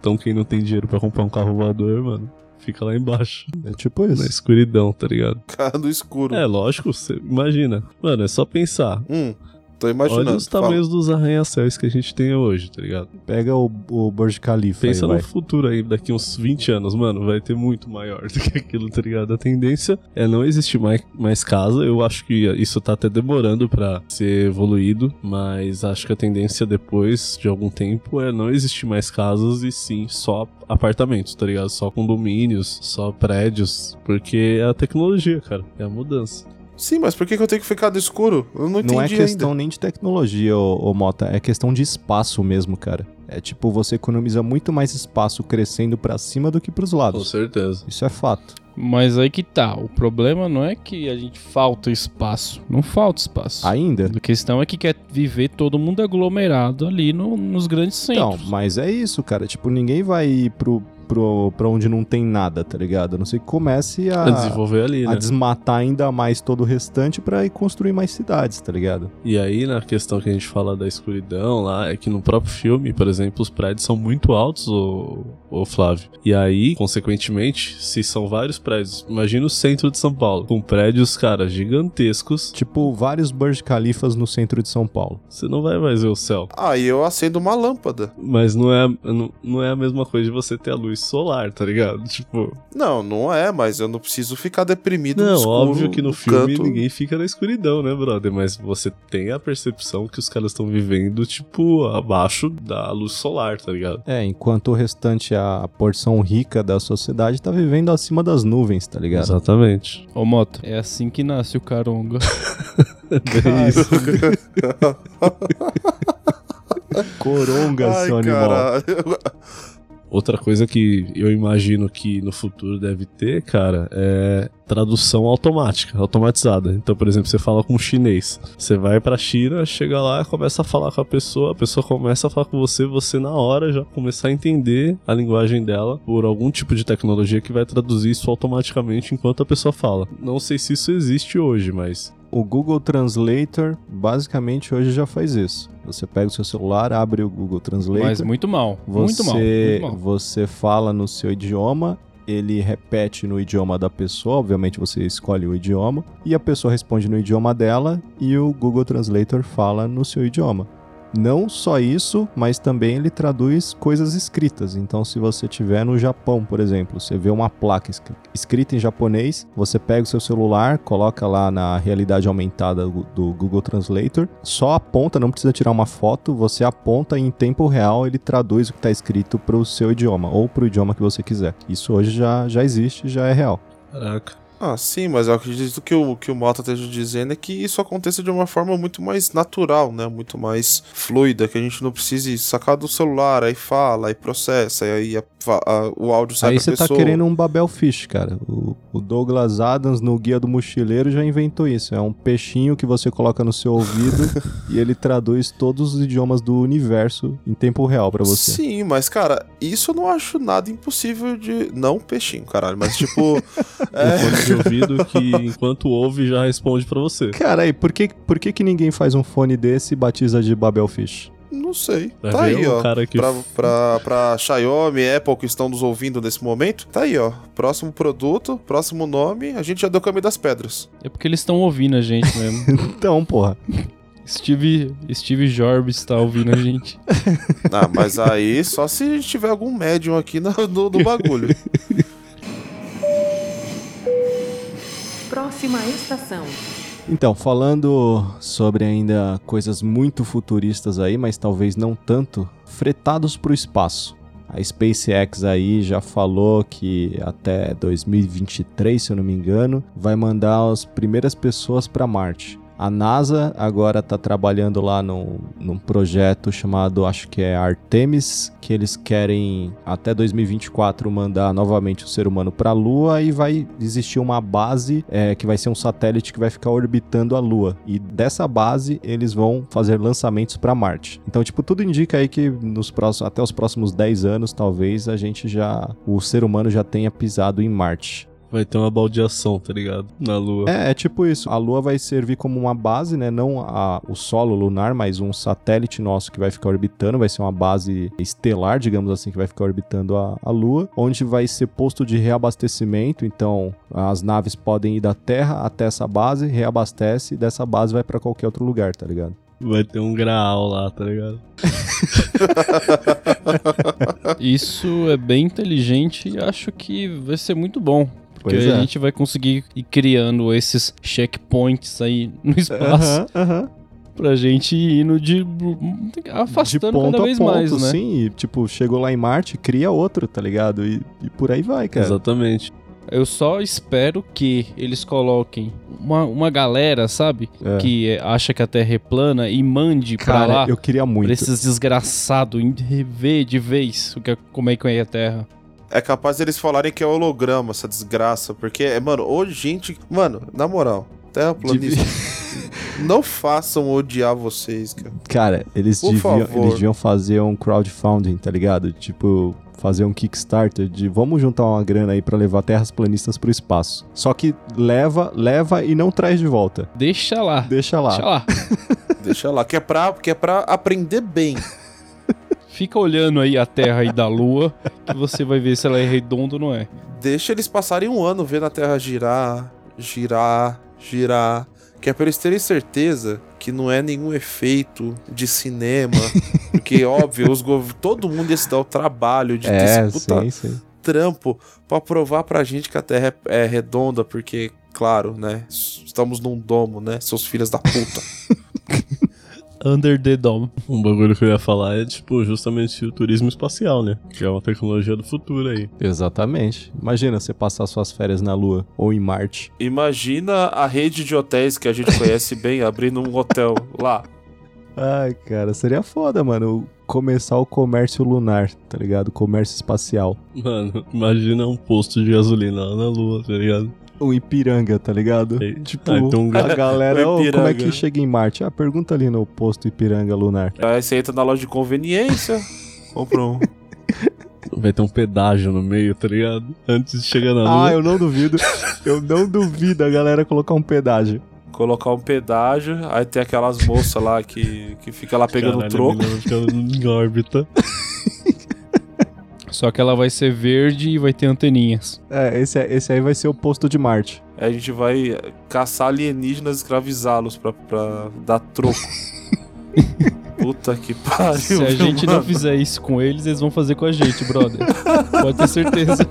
Então quem não tem dinheiro pra comprar um carro voador, mano, Fica lá embaixo, É tipo isso. na escuridão, tá ligado? Cara no escuro. É, lógico, você imagina. Mano, é só pensar. Hum, tô imaginando. Olha os Fala. tamanhos dos arranha-céus que a gente tem hoje, tá ligado? Pega o, o Burj Khalifa Pensa aí, no vai. futuro aí, daqui uns 20 anos, mano, vai ter muito maior do que aquilo, tá ligado? A tendência é não existir mais, mais casa. Eu acho que isso tá até demorando pra ser evoluído, mas acho que a tendência depois de algum tempo é não existir mais casas e sim só apartamentos, tá ligado? Só condomínios, só prédios, porque é a tecnologia, cara, é a mudança. Sim, mas por que, que eu tenho que ficar no escuro? Eu não entendi Não é questão ainda. nem de tecnologia, ô, ô Mota, é questão de espaço mesmo, cara. É tipo, você economiza muito mais espaço crescendo pra cima do que pros Com lados. certeza. Isso é fato. Mas aí que tá. O problema não é que a gente falta espaço. Não falta espaço. Ainda? A questão é que quer viver todo mundo aglomerado ali no- nos grandes Então, centros. mas é isso, cara. Tipo, ninguém vai ir pro, pro, pra onde não tem nada, tá ligado? A não ser que comece a, A desenvolver ali, a né? desmatar ainda mais todo o restante pra ir construir mais cidades, tá ligado? E aí, na questão que a gente fala da escuridão lá, é que no próprio filme, por exemplo, os prédios são muito altos, o, o Flávio. E aí, consequentemente, se são vários prédios, imagina o centro de São Paulo, com prédios, cara, gigantescos, Tipo, vários Burj Khalifas no centro de São Paulo. você não vai mais ver o céu. Aí eu acendo uma lâmpada. Mas não é, não, não é a mesma coisa de você ter a luz solar, tá ligado? Tipo, Não, não é, mas eu não preciso ficar deprimido no não, escuro. óbvio que no filme canto. ninguém fica na escuridão, né, brother? Mas você tem a percepção que os caras estão vivendo, tipo, abaixo da luz solar, tá ligado? É, enquanto o restante, a porção rica da sociedade, tá vivendo acima das nuvens, tá ligado? Exatamente. Ô, Mota, é assim que nasce o caronga. É isso. Coronga, Ai, seu animal. caralho. Outra coisa que eu imagino que no futuro deve ter, cara, é tradução automática, automatizada. Então, por exemplo, você fala com um chinês. Você vai pra China, chega lá, começa a falar com a pessoa, a pessoa começa a falar com você, você na hora já começar a entender a linguagem dela por algum tipo de tecnologia que vai traduzir isso automaticamente enquanto a pessoa fala. Não sei se isso existe hoje, mas O Google Translator, basicamente, hoje já faz isso. Você pega o seu celular, abre o Google Translator. Mas muito mal. Você, Muito mal. Muito mal. você fala no seu idioma, ele repete no idioma da pessoa, obviamente você escolhe o idioma, e a pessoa responde no idioma dela e o Google Translator fala no seu idioma. Não só isso, mas também ele traduz coisas escritas. Então, se você tiver no Japão, por exemplo, você vê uma placa escri- escrita em japonês, você pega o seu celular, coloca lá na realidade aumentada do do Google Translator, só aponta, não precisa tirar uma foto, você aponta e em tempo real ele traduz o que está escrito para o seu idioma ou para o idioma que você quiser. Isso hoje já, já existe, já é real. caraca. Ah, sim, mas eu acredito que o que o Mota esteja dizendo é que isso aconteça de uma forma muito mais natural, né? Muito mais fluida, que a gente não precise sacar do celular, aí fala, aí processa, e aí a- a- o áudio sai Aí pra você tá pessoa. querendo um Babel Fish, cara. O, o Douglas Adams no Guia do Mochileiro já inventou isso. É um peixinho que você coloca no seu ouvido e ele traduz todos os idiomas do universo em tempo real pra você. Sim, mas cara, isso eu não acho nada impossível de. Não peixinho, caralho, mas tipo. é, de ouvido que enquanto ouve já responde pra você. Cara, aí, por que, por que, que ninguém faz um fone desse e batiza de Babel Fish? Não sei. Vai tá aí, ó. cara que- Pra, pra, pra Xiaomi, Apple que estão nos ouvindo nesse momento. Tá aí, ó. Próximo produto, próximo nome, a gente já deu o caminho das pedras. É porque eles estão ouvindo a gente mesmo. Então, porra. Steve, Steve Jobs tá ouvindo a gente. Ah, mas aí só se a gente tiver algum médium aqui no, no, no bagulho. Próxima estação. Então, falando sobre ainda coisas muito futuristas aí, mas talvez não tanto, fretados pro espaço. A SpaceX aí já falou que até 2023, se eu não me engano, vai mandar as primeiras pessoas para Marte. A NASA agora está trabalhando lá num, num projeto chamado, acho que é Artemis, que eles querem até 2024 mandar novamente o ser humano para a Lua e vai existir uma base é, que vai ser um satélite que vai ficar orbitando a Lua. E dessa base eles vão fazer lançamentos para Marte. Então, tipo, tudo indica aí que nos próximos, até os próximos 10 anos, talvez, a gente já. O ser humano já tenha pisado em Marte. Vai ter uma baldeação, tá ligado? Na Lua. É, é tipo isso. A Lua vai servir como uma base, né? Não a, o solo lunar, mas um satélite nosso que vai ficar orbitando. Vai ser uma base estelar, digamos assim, que vai ficar orbitando a, a Lua, onde vai ser posto de reabastecimento. Então, as naves podem ir da Terra até essa base, reabastece, e dessa base vai para qualquer outro lugar, tá ligado? Vai ter um graal lá, tá ligado? Isso é bem inteligente e acho que vai ser muito bom. Porque Pois a é. gente vai conseguir ir criando esses checkpoints aí no espaço Aham, aham. pra gente ir indo de. afastando de ponto cada vez a ponto, mais, né? sim. E, tipo, chegou lá em Marte, cria outro, tá ligado? E, e por aí vai, cara. Exatamente. Eu só espero que eles coloquem uma, uma galera, sabe? É. Que é, acha que a Terra é plana e mande pra Cara, lá. eu queria muito. Pra esses desgraçados rever de vez o que é- como é que é a Terra. É capaz deles falarem que é holograma, essa desgraça. Porque, mano, hoje gente. Mano, na moral, terraplanista. não façam odiar vocês, cara. Cara, eles Por deviam, favor. eles deviam fazer um crowdfunding, tá ligado? Tipo, fazer um Kickstarter de vamos juntar uma grana aí pra levar terras planistas pro espaço. Só que leva, leva e não traz de volta. Deixa lá. Deixa lá. Deixa lá. Deixa lá, que é pra, que é pra aprender bem. Fica olhando aí a Terra aí da Lua, que você vai ver se ela é redonda ou não é. Deixa eles passarem um ano vendo a Terra girar, girar, girar. Que é pra eles terem certeza que não é nenhum efeito de cinema. porque, óbvio, os todo mundo ia se dar o trabalho de É, esse puta sim, sim. trampo pra provar pra gente que a Terra é, é redonda, porque, claro, né? Estamos num domo, né? Seus filhos da puta. Under the Dome. Um bagulho que eu ia falar é, tipo, justamente o turismo espacial, né? Que é uma tecnologia do futuro aí. Exatamente. Imagina você passar suas férias na Lua ou em Marte. Imagina a rede de hotéis que a gente conhece bem abrindo um hotel lá. Ai, cara, seria foda, mano. Começar o comércio lunar, tá ligado? Comércio espacial. Mano, imagina um posto de gasolina lá na Lua, tá ligado? O Ipiranga, tá ligado? Aí- Tipo, aí tem um a galera, O "Ô, como é que chega em Marte? Ah, pergunta ali no posto Ipiranga lunar. Aí você entra na loja de conveniência, compra um. Vai ter um pedágio no meio, tá ligado? Antes de chegar na Lua. Ah, eu não duvido. eu não duvido a galera colocar um pedágio. Colocar um pedágio, aí tem aquelas moças lá que, que fica lá pegando Caralho, troco. ficar em órbita. Só que ela vai ser verde e vai ter anteninhas. É, esse, é- esse aí vai ser o posto de Marte. Aí a gente vai caçar alienígenas e escravizá-los pra, pra dar troco. Puta que pariu. Se a gente não mano. fizer isso com eles, eles vão fazer com a gente, brother. Pode ter certeza.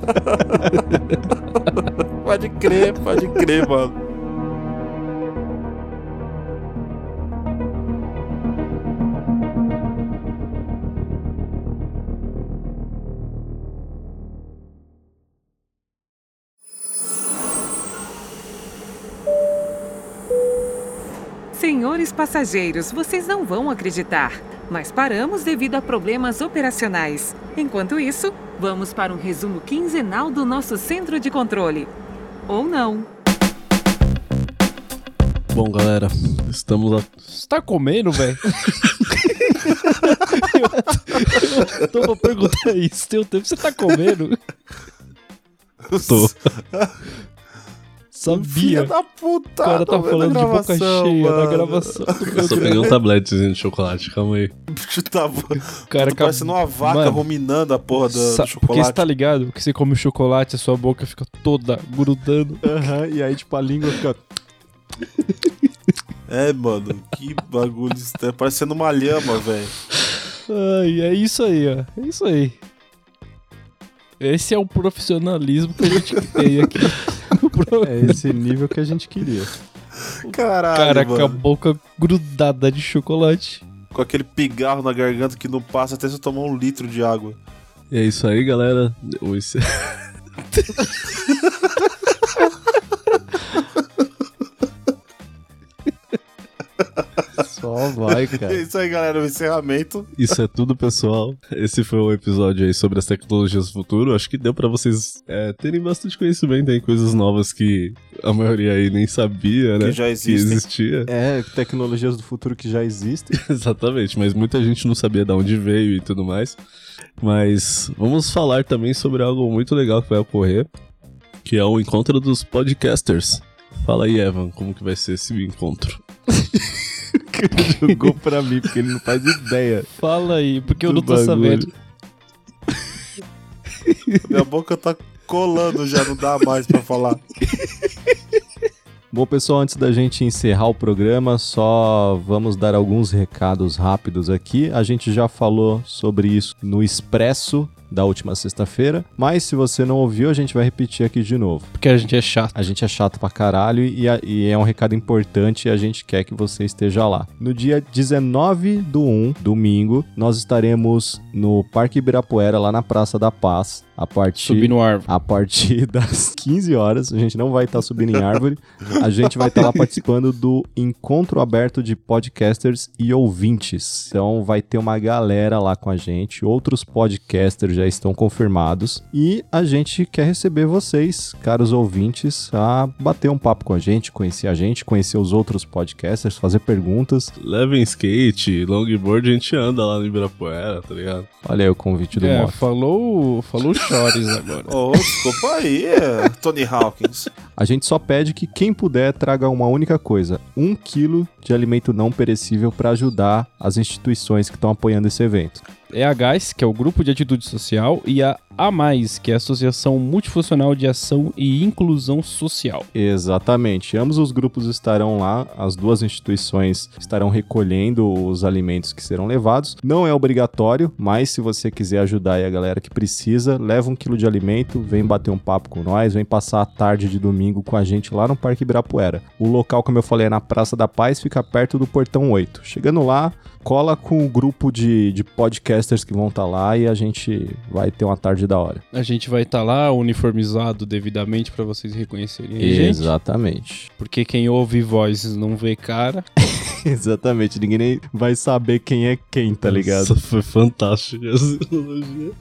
Pode crer, pode crer, mano. Senhores passageiros, vocês não vão acreditar, mas paramos devido a problemas operacionais. Enquanto isso, vamos para um resumo quinzenal do nosso centro de controle. Ou não. Bom, galera, estamos a... Você tá comendo, velho? eu, eu tô pra perguntar isso. Tem um tempo você tá comendo? Tô. Filha Sabia. da puta. O cara tá falando de boca gravação, cheia na mano. gravação do Eu só peguei um tabletezinho de chocolate, calma aí. Tá O cara acabou- parecendo uma vaca Mano, ruminando a porra do, Sa- do Porque chocolate. você tá ligado que você come o chocolate, a sua boca fica toda grudando. Aham, e aí, tipo, a língua fica. É, mano, que bagulho estranho. Parecendo uma lhama, velho. Ai, é isso aí, ó. É isso aí. Esse é o profissionalismo que a gente tem aqui. É esse nível que a gente queria. Caralho, cara mano. com a boca grudada de chocolate. Com aquele pigarro na garganta que não passa até você tomar um litro de água. E é isso aí, galera. O IC- Só vai, É cara. isso aí, galera. O encerramento. Isso é tudo, pessoal. Esse foi o episódio aí sobre as tecnologias do futuro. Acho que deu pra vocês é, terem bastante conhecimento em coisas novas que a maioria aí nem sabia, né? Que já Que existem. existia. É, tecnologias do futuro que já existem. Exatamente, mas muita gente não sabia de onde veio e tudo mais. Mas vamos falar também sobre algo muito legal que vai ocorrer, que é o encontro dos podcasters. Fala aí, Evan, como que vai ser esse encontro? Ele jogou pra mim, porque ele não faz ideia. Fala aí, porque eu não tô bagulho. sabendo. Minha boca tá colando já, não dá mais pra falar. Bom, pessoal, antes da gente encerrar o programa, só vamos dar alguns recados rápidos aqui. A gente já falou sobre isso no Expresso da última sexta-feira, mas se você não ouviu, a gente vai repetir aqui de novo. Porque a gente é chato. A gente é chato pra caralho e, a- e é um recado importante e a gente quer que você esteja lá. No dia 19 do 1, domingo, nós estaremos no Parque Ibirapuera, lá na Praça da Paz, a partir Subir no árvore. a partir das 15 horas. A gente não vai estar subindo em árvore. A gente vai estar lá participando do encontro aberto de podcasters e ouvintes. Então vai ter uma galera lá com a gente. Outros podcasters já estão confirmados. E a gente quer receber vocês, caros ouvintes, a bater um papo com a gente, conhecer a gente, conhecer os outros podcasters, fazer perguntas. Levem skate, longboard, a gente anda lá no Ibirapuera, tá ligado? Olha aí o convite do É, falou, falou chores agora. Ô, desculpa aí, é, Tony Hawkins. A gente só pede que quem puder traga uma única coisa: um quilo de alimento não perecível para ajudar as instituições que estão apoiando esse evento. É a GAS, que é o Grupo de Atitude Social, e a A Mais, que é a Associação Multifuncional de Ação e Inclusão Social. Exatamente. Ambos os grupos estarão lá, as duas instituições estarão recolhendo os alimentos que serão levados. Não é obrigatório, mas se você quiser ajudar a galera que precisa, leva um quilo de alimento, vem bater um papo com nós, vem passar a tarde de domingo com a gente lá no Parque Ibirapuera. O local, como eu falei, é na Praça da Paz, fica perto do Portão 8. Chegando lá, cola com o grupo de, de podcasters que vão estar lá e a gente vai ter uma tarde da hora. A gente vai estar lá uniformizado devidamente pra vocês reconhecerem a gente. Exatamente. Porque quem ouve vozes não vê cara. Exatamente, ninguém nem vai saber quem é quem, tá ligado? Nossa, foi fantástico essa analogia.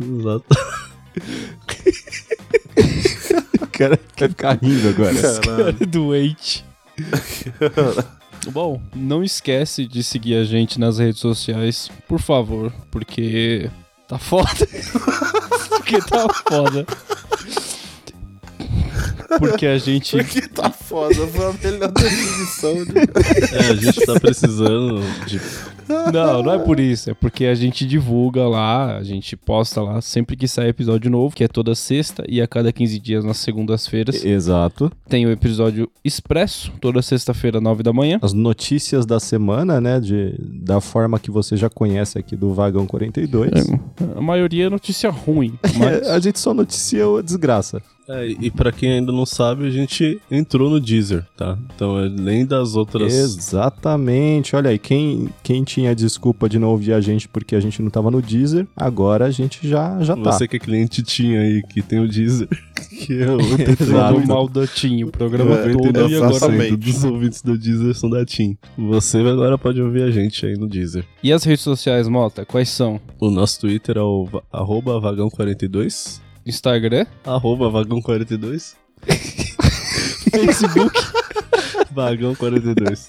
Exato. O cara quer ficar rindo agora. Caralho. Doente. Bom, não esquece de seguir a gente nas redes sociais, por favor, porque tá foda. porque tá foda. Porque a gente Porque tá foda, foi a melhor definição. De... É, a gente tá precisando de. Não, não é por isso. É porque a gente divulga lá, a gente posta lá sempre que sai episódio novo, que é toda sexta e a cada 15 dias nas segundas-feiras. Exato. Tem o episódio expresso, toda sexta-feira, 9 da manhã. As notícias da semana, né? De, da forma que você já conhece aqui do Vagão 42. A maioria é notícia ruim, mas a gente só noticia a desgraça. É, e pra quem ainda não sabe, a gente entrou no Deezer, tá? Então, além das outras. Exatamente. Olha aí, quem, quem tinha desculpa de não ouvir a gente porque a gente não tava no Deezer, agora a gente já, já tá. Você que é cliente tinha aí, que tem o Deezer, que é Exato. todo mal datinho, o programa É, todo e agora... dos ouvintes do Deezer são da TIM. Você agora pode ouvir a gente aí no Deezer. E as redes sociais, Mota, quais são? O nosso Twitter é o va- arroba vagão42. Instagram, Arroba vagão42. Facebook. Vagão42.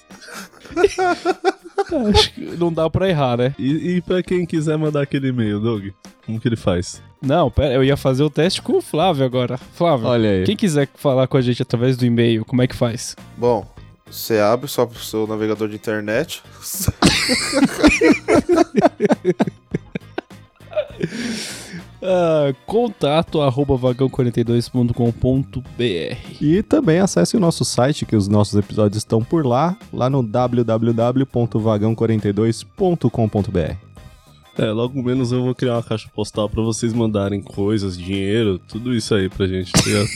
Acho que não dá pra errar, né? E, e pra quem quiser mandar aquele e-mail, Doug, como que ele faz? Não, pera, eu ia fazer o teste com o Flávio agora. Flávio, Olha aí. quem quiser falar com a gente através do e-mail, como é que faz? Bom, você abre só pro seu navegador de internet. Ah, contato arroba vagão42.com.br E também acesse o nosso site, que os nossos episódios estão por lá, lá no www.vagão42.com.br. É, logo menos eu vou criar uma caixa postal pra vocês mandarem coisas, dinheiro, tudo isso aí pra gente. tá ligado?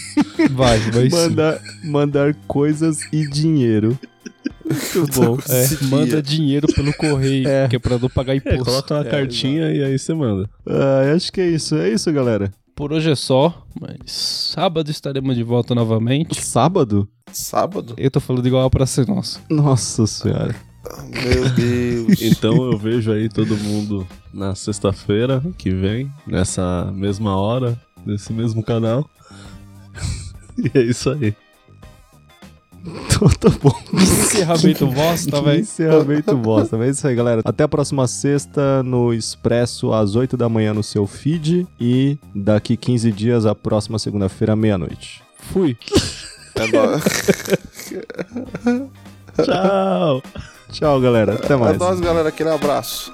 Vai, vai sim. Mandar, mandar coisas e dinheiro. Muito bom. É, manda dinheiro pelo correio, É. que é pra não pagar É, imposto. coloca uma É, cartinha e aí você manda. Ah, acho que é isso. É isso, galera. Por hoje é só, mas sábado estaremos de volta novamente. Sábado? Sábado? Eu tô falando igual pra ser nosso. Nossa senhora. Meu Deus. Então eu vejo aí todo mundo na sexta-feira que vem, nessa mesma hora, nesse mesmo canal. E é isso aí. Então tá bom. Encerramento bosta, Que velho. Encerramento bosta. Mas é isso aí, galera. Até a próxima sexta no Expresso, às 8 da manhã no seu feed. E daqui 15 dias, a próxima segunda-feira, meia-noite. Fui. É nóis. Tchau! Tchau, galera. Até É mais. nóis, galera. Aquele abraço.